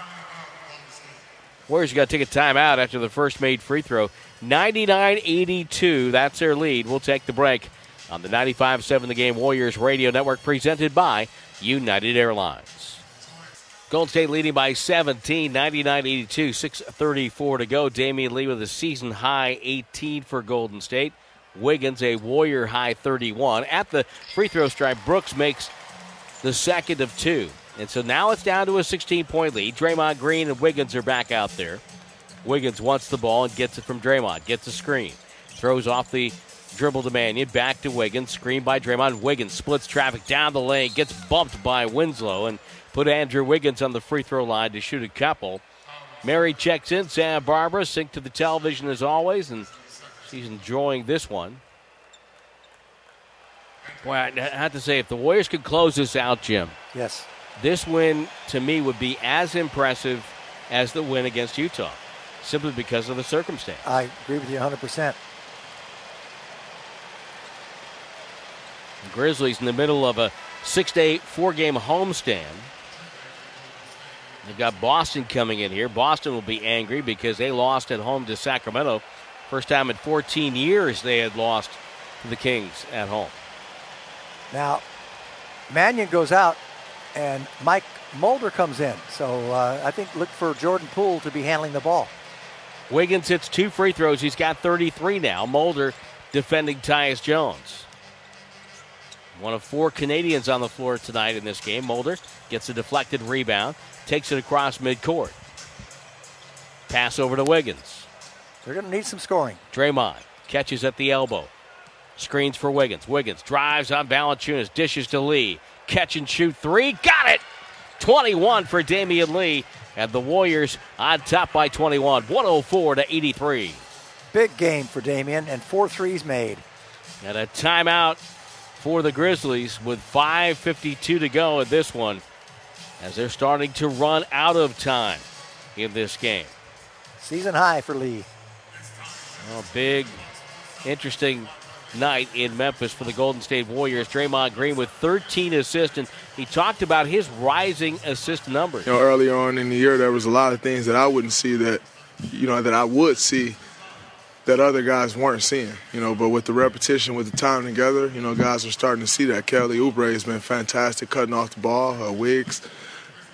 Warriors got to take a timeout after the first made free throw. 99 82. That's their lead. We'll take the break on the 95 7 The Game Warriors Radio Network presented by United Airlines. Golden State leading by 17, 99 82, 6.34 to go. Damion Lee with a season high 18 for Golden State. Wiggins a Warrior high 31. At the free throw stripe, Brooks makes the second of two. And so now it's down to a 16 point lead. Draymond Green and Wiggins are back out there. Wiggins wants the ball and gets it from Draymond. Gets a screen. Throws off the dribble to Mannion. Back to Wiggins. Screen by Draymond. Wiggins splits traffic down the lane. Gets bumped by Winslow and put Andrew Wiggins on the free throw line to shoot a couple. Mary checks in. Santa Barbara sync to the television as always, and she's enjoying this one. Boy, I have to say, if the Warriors could close this out, Jim, Yes. this win to me would be as impressive as the win against Utah, simply because of the circumstance. I agree with you 100%. The Grizzlies in the middle of a six-day, four-game homestand. They've got Boston coming in here. Boston will be angry because they lost at home to Sacramento. First time in 14 years they had lost to the Kings at home. Now, Mannion goes out, and Mike Mulder comes in. So uh, I think look for Jordan Poole to be handling the ball. Wiggins hits two free throws. He's got 33 now. Mulder defending Tyus Jones. One of four Canadians on the floor tonight in this game. Mulder gets a deflected rebound, takes it across midcourt. Pass over to Wiggins. They're going to need some scoring. Draymond catches at the elbow. Screens for Wiggins. Wiggins drives on Valanciunas, dishes to Lee. Catch and shoot three. Got it! 21 for Damion Lee. And the Warriors on top by 21, 104 to 83. Big game for Damion, and four threes made. And a timeout for the Grizzlies with 5.52 to go in this one as they're starting to run out of time in this game. Season high for Lee. A big, interesting night in Memphis for the Golden State Warriors. Draymond Green with 13 assists, and he talked about his rising assist numbers. You know, earlier on in the year, there was a lot of things that I wouldn't see that, you know, that I would see that other guys weren't seeing. You know, but with the repetition, with the time together, you know, guys are starting to see that. Kelly Oubre has been fantastic cutting off the ball. Uh, Wiggs,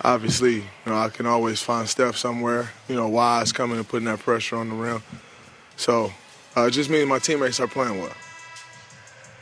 obviously, you know, I can always find Steph somewhere. You know, Wise coming and putting that pressure on the rim. So uh, just means my teammates are playing well.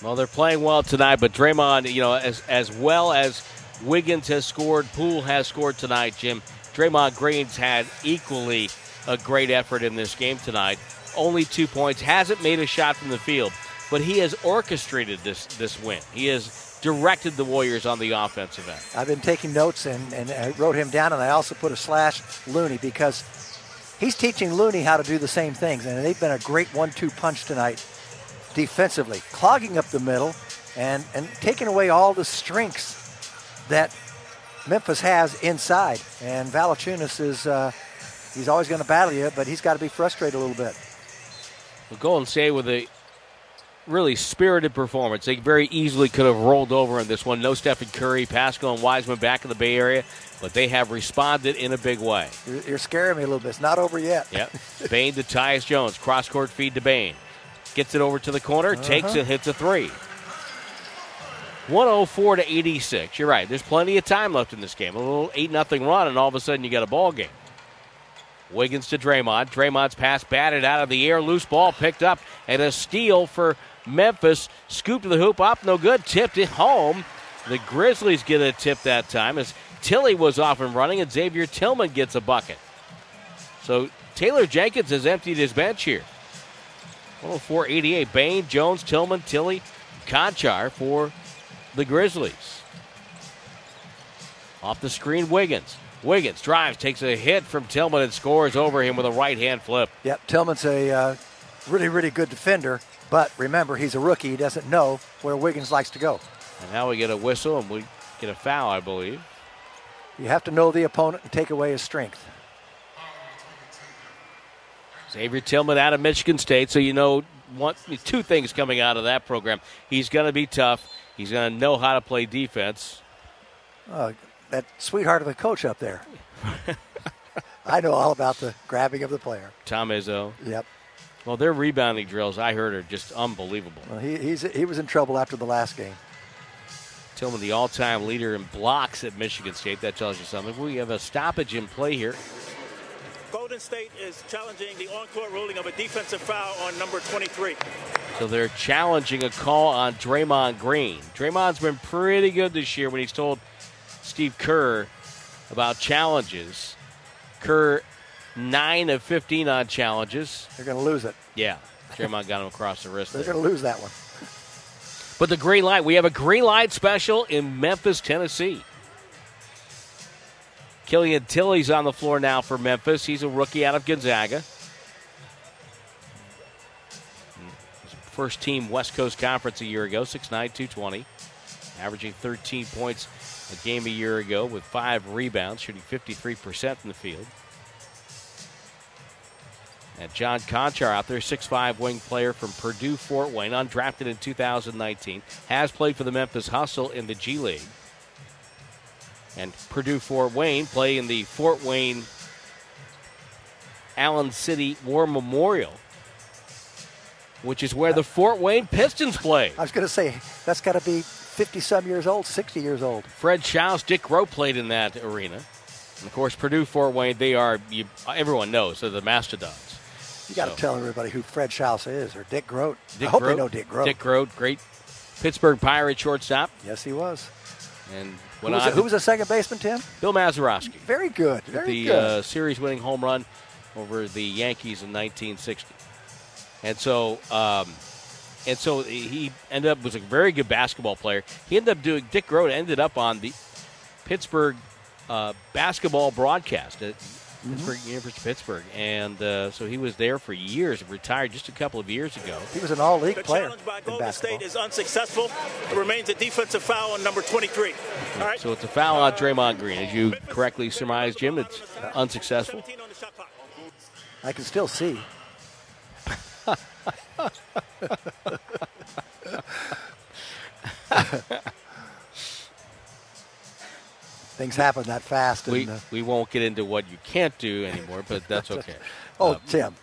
Well, they're playing well tonight, but Draymond, you know, as as well as Wiggins has scored, Poole has scored tonight, Jim. Draymond Green's had equally a great effort in this game tonight. Only two points, hasn't made a shot from the field, but he has orchestrated this this win. He has directed the Warriors on the offensive end. I've been taking notes and, and I wrote him down, and I also put a slash Looney because he's teaching Looney how to do the same things, and they've been a great one-two punch tonight defensively, clogging up the middle and, and taking away all the strengths that Memphis has inside. And Valanciunas is uh, he's always going to battle you, but he's got to be frustrated a little bit. Well, Golden State with a really spirited performance. They very easily could have rolled over in this one. No Stephen Curry, Paschall, and Wiseman back in the Bay Area, but they have responded in a big way. You're, you're scaring me a little bit. It's not over yet. Yep. Bane to Tyus Jones. Cross court feed to Bane. Gets it over to the corner, uh-huh. takes it, hits a three. 104 to 86. You're right. There's plenty of time left in this game. A little 8 nothing run, and all of a sudden you got a ball game. Wiggins to Draymond. Draymond's pass batted out of the air. Loose ball picked up, and a steal for Memphis. Scooped to the hoop, up, no good. Tipped it home. The Grizzlies get a tip that time as Tillie was off and running, and Xavier Tillman gets a bucket. So Taylor Jenkins has emptied his bench here. 104 88. Bane, Jones, Tillman, Tillie, Konchar for the Grizzlies. Off the screen, Wiggins. Wiggins drives, takes a hit from Tillman and scores over him with a right hand flip. Yep, Tillman's a uh, really, really good defender, but remember, he's a rookie. He doesn't know where Wiggins likes to go. And now we get a whistle and we get a foul, I believe. You have to know the opponent and take away his strength. Xavier Tillman out of Michigan State, so you know one, two things coming out of that program. He's going to be tough. He's going to know how to play defense. Uh, that sweetheart of a coach up there. I know all about the grabbing of the player. Tom Izzo. Yep. Well, their rebounding drills I heard are just unbelievable. Well, he, he was in trouble after the last game. Tillman, the all-time leader in blocks at Michigan State. That tells you something. We have a stoppage in play here. Golden State is challenging the on-court ruling of a defensive foul on number 23. So they're challenging a call on Draymond Green. Draymond's been pretty good this year when he's told Steve Kerr about challenges. Kerr, 9 of 15 on challenges. They're going to lose it. Yeah. Draymond got him across the wrist. They're going to lose that one. But the green light, we have a green light special in Memphis, Tennessee. Killian Tillie's on the floor now for Memphis. He's a rookie out of Gonzaga. First team West Coast Conference a year ago, 6'9, 220. Averaging 13 points a game a year ago with five rebounds, shooting 53% from the field. And John Konchar out there, 6'5 wing player from Purdue Fort Wayne, undrafted in 2019, has played for the Memphis Hustle in the G League and Purdue Fort Wayne play in the Fort Wayne Allen City War Memorial, which is where the Fort Wayne Pistons play. I was going to say that's got to be 50 some years old, 60 years old. Fred Schaus, Dick Groat played in that arena. And of course, Purdue Fort Wayne, they are, you, everyone knows, they're the Mastodons. You got to So- tell everybody who Fred Schaus is or Dick Groat. Dick I hope Groat, they know Dick Groat. Dick Groat, great Pittsburgh Pirate shortstop. Yes, he was. And Who was, who was the second baseman, Tim? Bill Mazeroski. Very good. Very the good. uh, series-winning home run over the Yankees in 1960. And so, um, and so he ended up was a very good basketball player. He ended up doing. Dick Groat ended up on the Pittsburgh uh, basketball broadcast at Pittsburgh University of Pittsburgh, and uh, so he was there for years. Retired just a couple of years ago. he was an all-league player. The player challenge by Golden basketball. State is unsuccessful. It remains a defensive foul on number 23. All right. So it's a foul on Draymond Green, as you correctly surmised, Jim. It's unsuccessful. 17 on the shot clock. I can still see. Things happen that fast. We and, uh, we won't get into what you can't do anymore, but that's okay. oh, Um, Tim,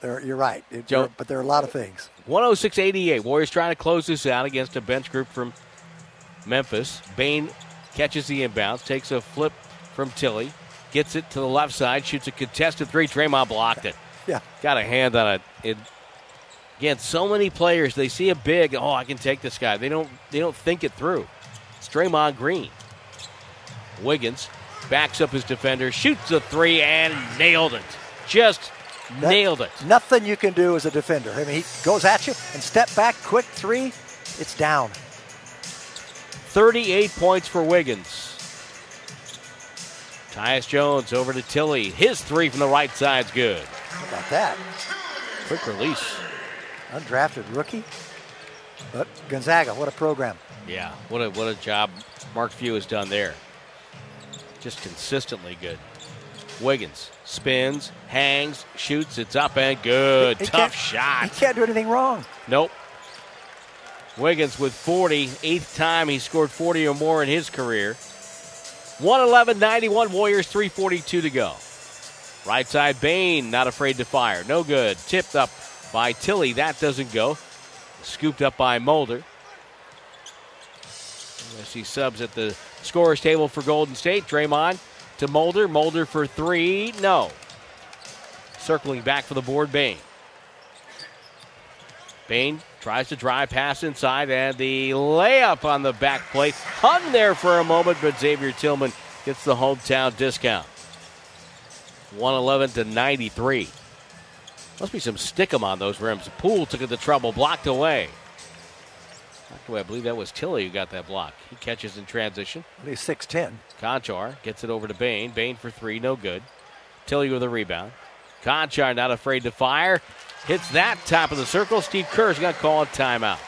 there, you're right. It- Joe- there- but there are a lot of things. 106-88. Warriors trying to close this out against a bench group from Memphis. Bane catches the inbounds, takes a flip from Tillie, gets it to the left side, shoots a contested three. Draymond blocked it. Yeah. Got a hand on it. it. Again, so many players they see a big. Oh, I can take this guy. They don't. They don't think it through. It's Draymond Green. Wiggins backs up his defender, shoots a three, and nailed it. Just That- nailed it. Nothing you can do as a defender. I mean, he goes at you and step back, quick three, it's down. 38 points for Wiggins. Tyus Jones over to Tillie. His three from the right side's good. How about that? Quick release. Undrafted rookie. But Gonzaga, what a program. Yeah, what a what a job Mark Few has done there. Just consistently good. Wiggins spins, hangs, shoots. It's up and good. He Tough shot. He can't do anything wrong. Nope. Wiggins with 40, eighth time he scored 40 or more in his career. 111 91, Warriors 342 to go. Right side, Bane, not afraid to fire. No good. Tipped up by Tillie. That doesn't go. Scooped up by Mulder. I see subs at the scorer's table for Golden State. Draymond to Mulder. Mulder for three. No. Circling back for the board, Bane. Bane tries to drive pass inside, and the layup on the back plate hung there for a moment, but Xavier Tillman gets the hometown discount. 111 to 93. Must be some stickum on those rims. Poole took it to trouble, blocked away. I believe that was Tillie who got that block. He catches in transition. He's 6'10. Konchar gets it over to Bane. Bane for three, no good. Tillie with a rebound. Konchar not afraid to fire. Hits that top of the circle. Steve Kerr's going to call a timeout.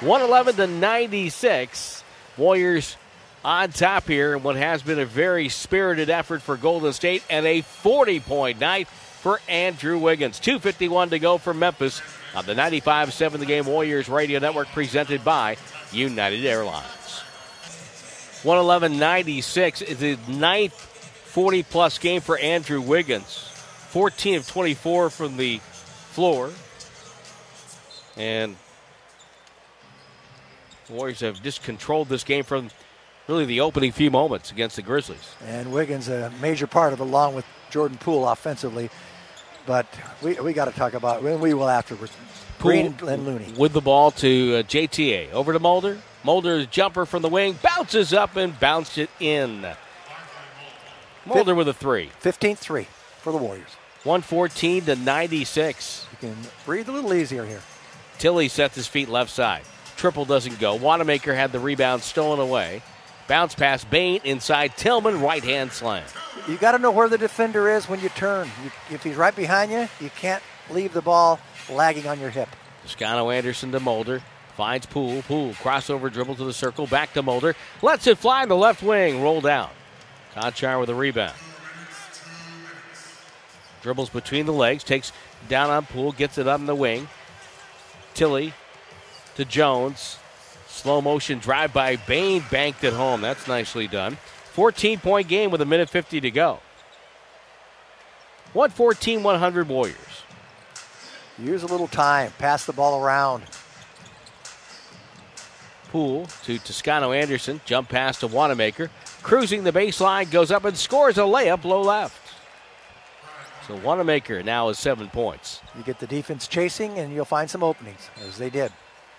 111 to 96. Warriors on top here in what has been a very spirited effort for Golden State and a 40 point night for Andrew Wiggins. 2.51 to go for Memphis on the 95 7 the game Warriors Radio Network presented by United Airlines. 111.96 is the ninth 40 plus game for Andrew Wiggins. 14 of 24 from the floor. And the Warriors have just controlled this game from really the opening few moments against the Grizzlies. And Wiggins a major part of it, along with Jordan Poole offensively. But we, we got to talk about, when we will afterwards. Green and Looney. with the ball to uh, JTA. Over to Mulder. Mulder's jumper from the wing bounces up and bounced it in. Mulder with a three. 15 3 for the Warriors. 114 to 96. You can breathe a little easier here. Tillie sets his feet left side. Triple doesn't go. Wanamaker had the rebound stolen away. Bounce pass Bane inside Tillman, right hand slam. You got to know where the defender is when you turn. You, if he's right behind you, you can't leave the ball lagging on your hip. Toscano Anderson to Mulder. Finds Poole. Poole crossover dribble to the circle. Back to Mulder. Lets it fly in the left wing. Roll down. Konchar with a rebound. Dribbles between the legs. Takes down on Poole. Gets it up in the wing. Tillie to Jones. Slow motion drive by Bane. Banked it home. That's nicely done. 14 point game with a minute 50 to go. 114 100 Warriors. Use a little time. Pass the ball around. Poole to Toscano Anderson. Jump pass to Wanamaker. Cruising the baseline, goes up and scores a layup low left. So Wanamaker now is seven points. You get the defense chasing, and you'll find some openings, as they did.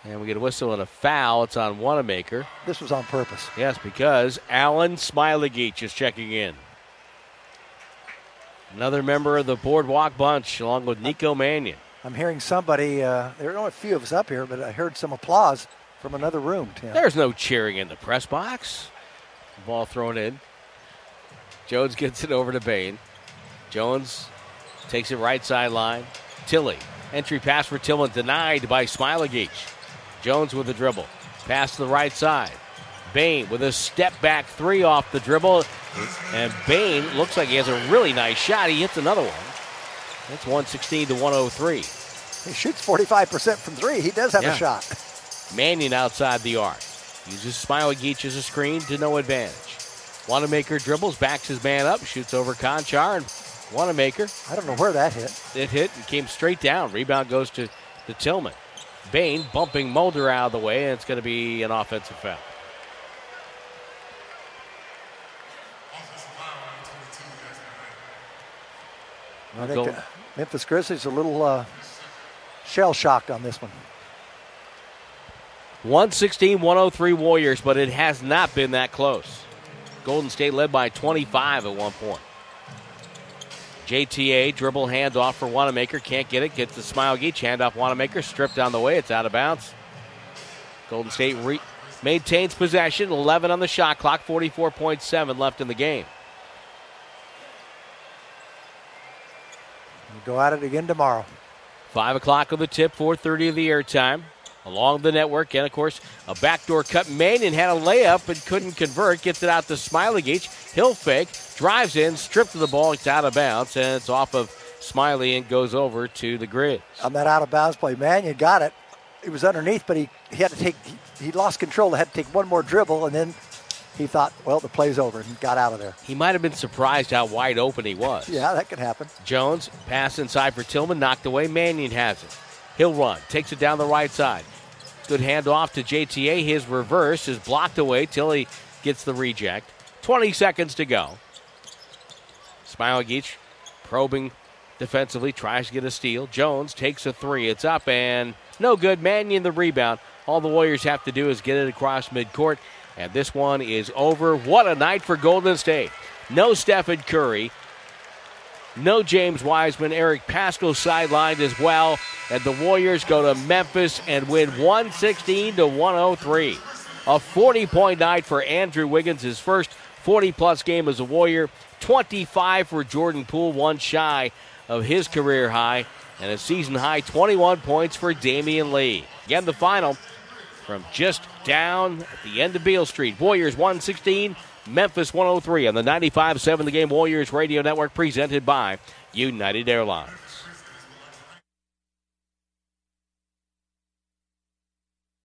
And we get a whistle and a foul. It's on Wanamaker. This was on purpose. Yes, because Alen Smailagic is checking in. Another member of the Boardwalk Bunch, along with Nico Mannion. I'm hearing somebody, uh, there are only a few of us up here, but I heard some applause from another room, Tim. There's no cheering in the press box. Ball thrown in. Jones gets it over to Bane. Jones takes it right sideline. Tillie. Entry pass for Tillman denied by Smilageach. Jones with the dribble. Pass to the right side. Bane with a step back three off the dribble. And Bane looks like he has a really nice shot. He hits another one. That's 116 to 103. He shoots 45% from three. He does have Yeah. a shot. Mannion outside the arc. Uses Smailagic as a screen to no advantage. Wanamaker dribbles, backs his man up, shoots over Konchar, and Wanamaker. I don't know where that hit. It hit and came straight down. Rebound goes to, to Tillman. Bane bumping Mulder out of the way, and it's going to be an offensive foul. I think uh, Memphis Grizzlies a little uh, shell shocked on this one. 116 103 Warriors, but it has not been that close. Golden State led by 25 at one point. JTA dribble handoff for Wanamaker. Can't get it. Gets the Smailagic. Handoff Wanamaker. Stripped on the way. It's out of bounds. Golden State re- maintains possession. 11 on the shot clock. 44.7 left in the game. We'll go at it again tomorrow. 5 o'clock on the tip. 4.30 of the airtime. Along the network, and of course, a backdoor cut. Mannion had a layup and couldn't convert. Gets it out to Smailagic. He'll fake, drives in, stripped of the ball. It's out of bounds, and it's off of Smiley and goes over to the grid. On that out of bounds play, Mannion got it. It was underneath, but he, he had to take, he, he lost control. He had to take one more dribble, and then he thought, well, the play's over, and got out of there. He might have been surprised how wide open he was. Yeah, that could happen. Jones, pass inside for Tillman, knocked away. Mannion has it. He'll run, takes it down the right side. Good handoff to JTA. His reverse is blocked away Tillie gets the reject. 20 seconds to go. Smailagic probing defensively, tries to get a steal. Jones takes a three. It's up and no good. Mannion the rebound. All the Warriors have to do is get it across midcourt. And this one is over. What a night for Golden State. No Stephen Curry. No James Wiseman. Eric Paschall sidelined as well. And the Warriors go to Memphis and win 116 to 103. A 40 point night for Andrew Wiggins, his first 40 plus game as a Warrior. 25 for Jordan Poole, one shy of his career high. And a season high 21 points for Damion Lee. Again, the final from just down at the end of Beale Street. Warriors 116, Memphis 103 on the 95 7 The Game Warriors Radio Network presented by United Airlines.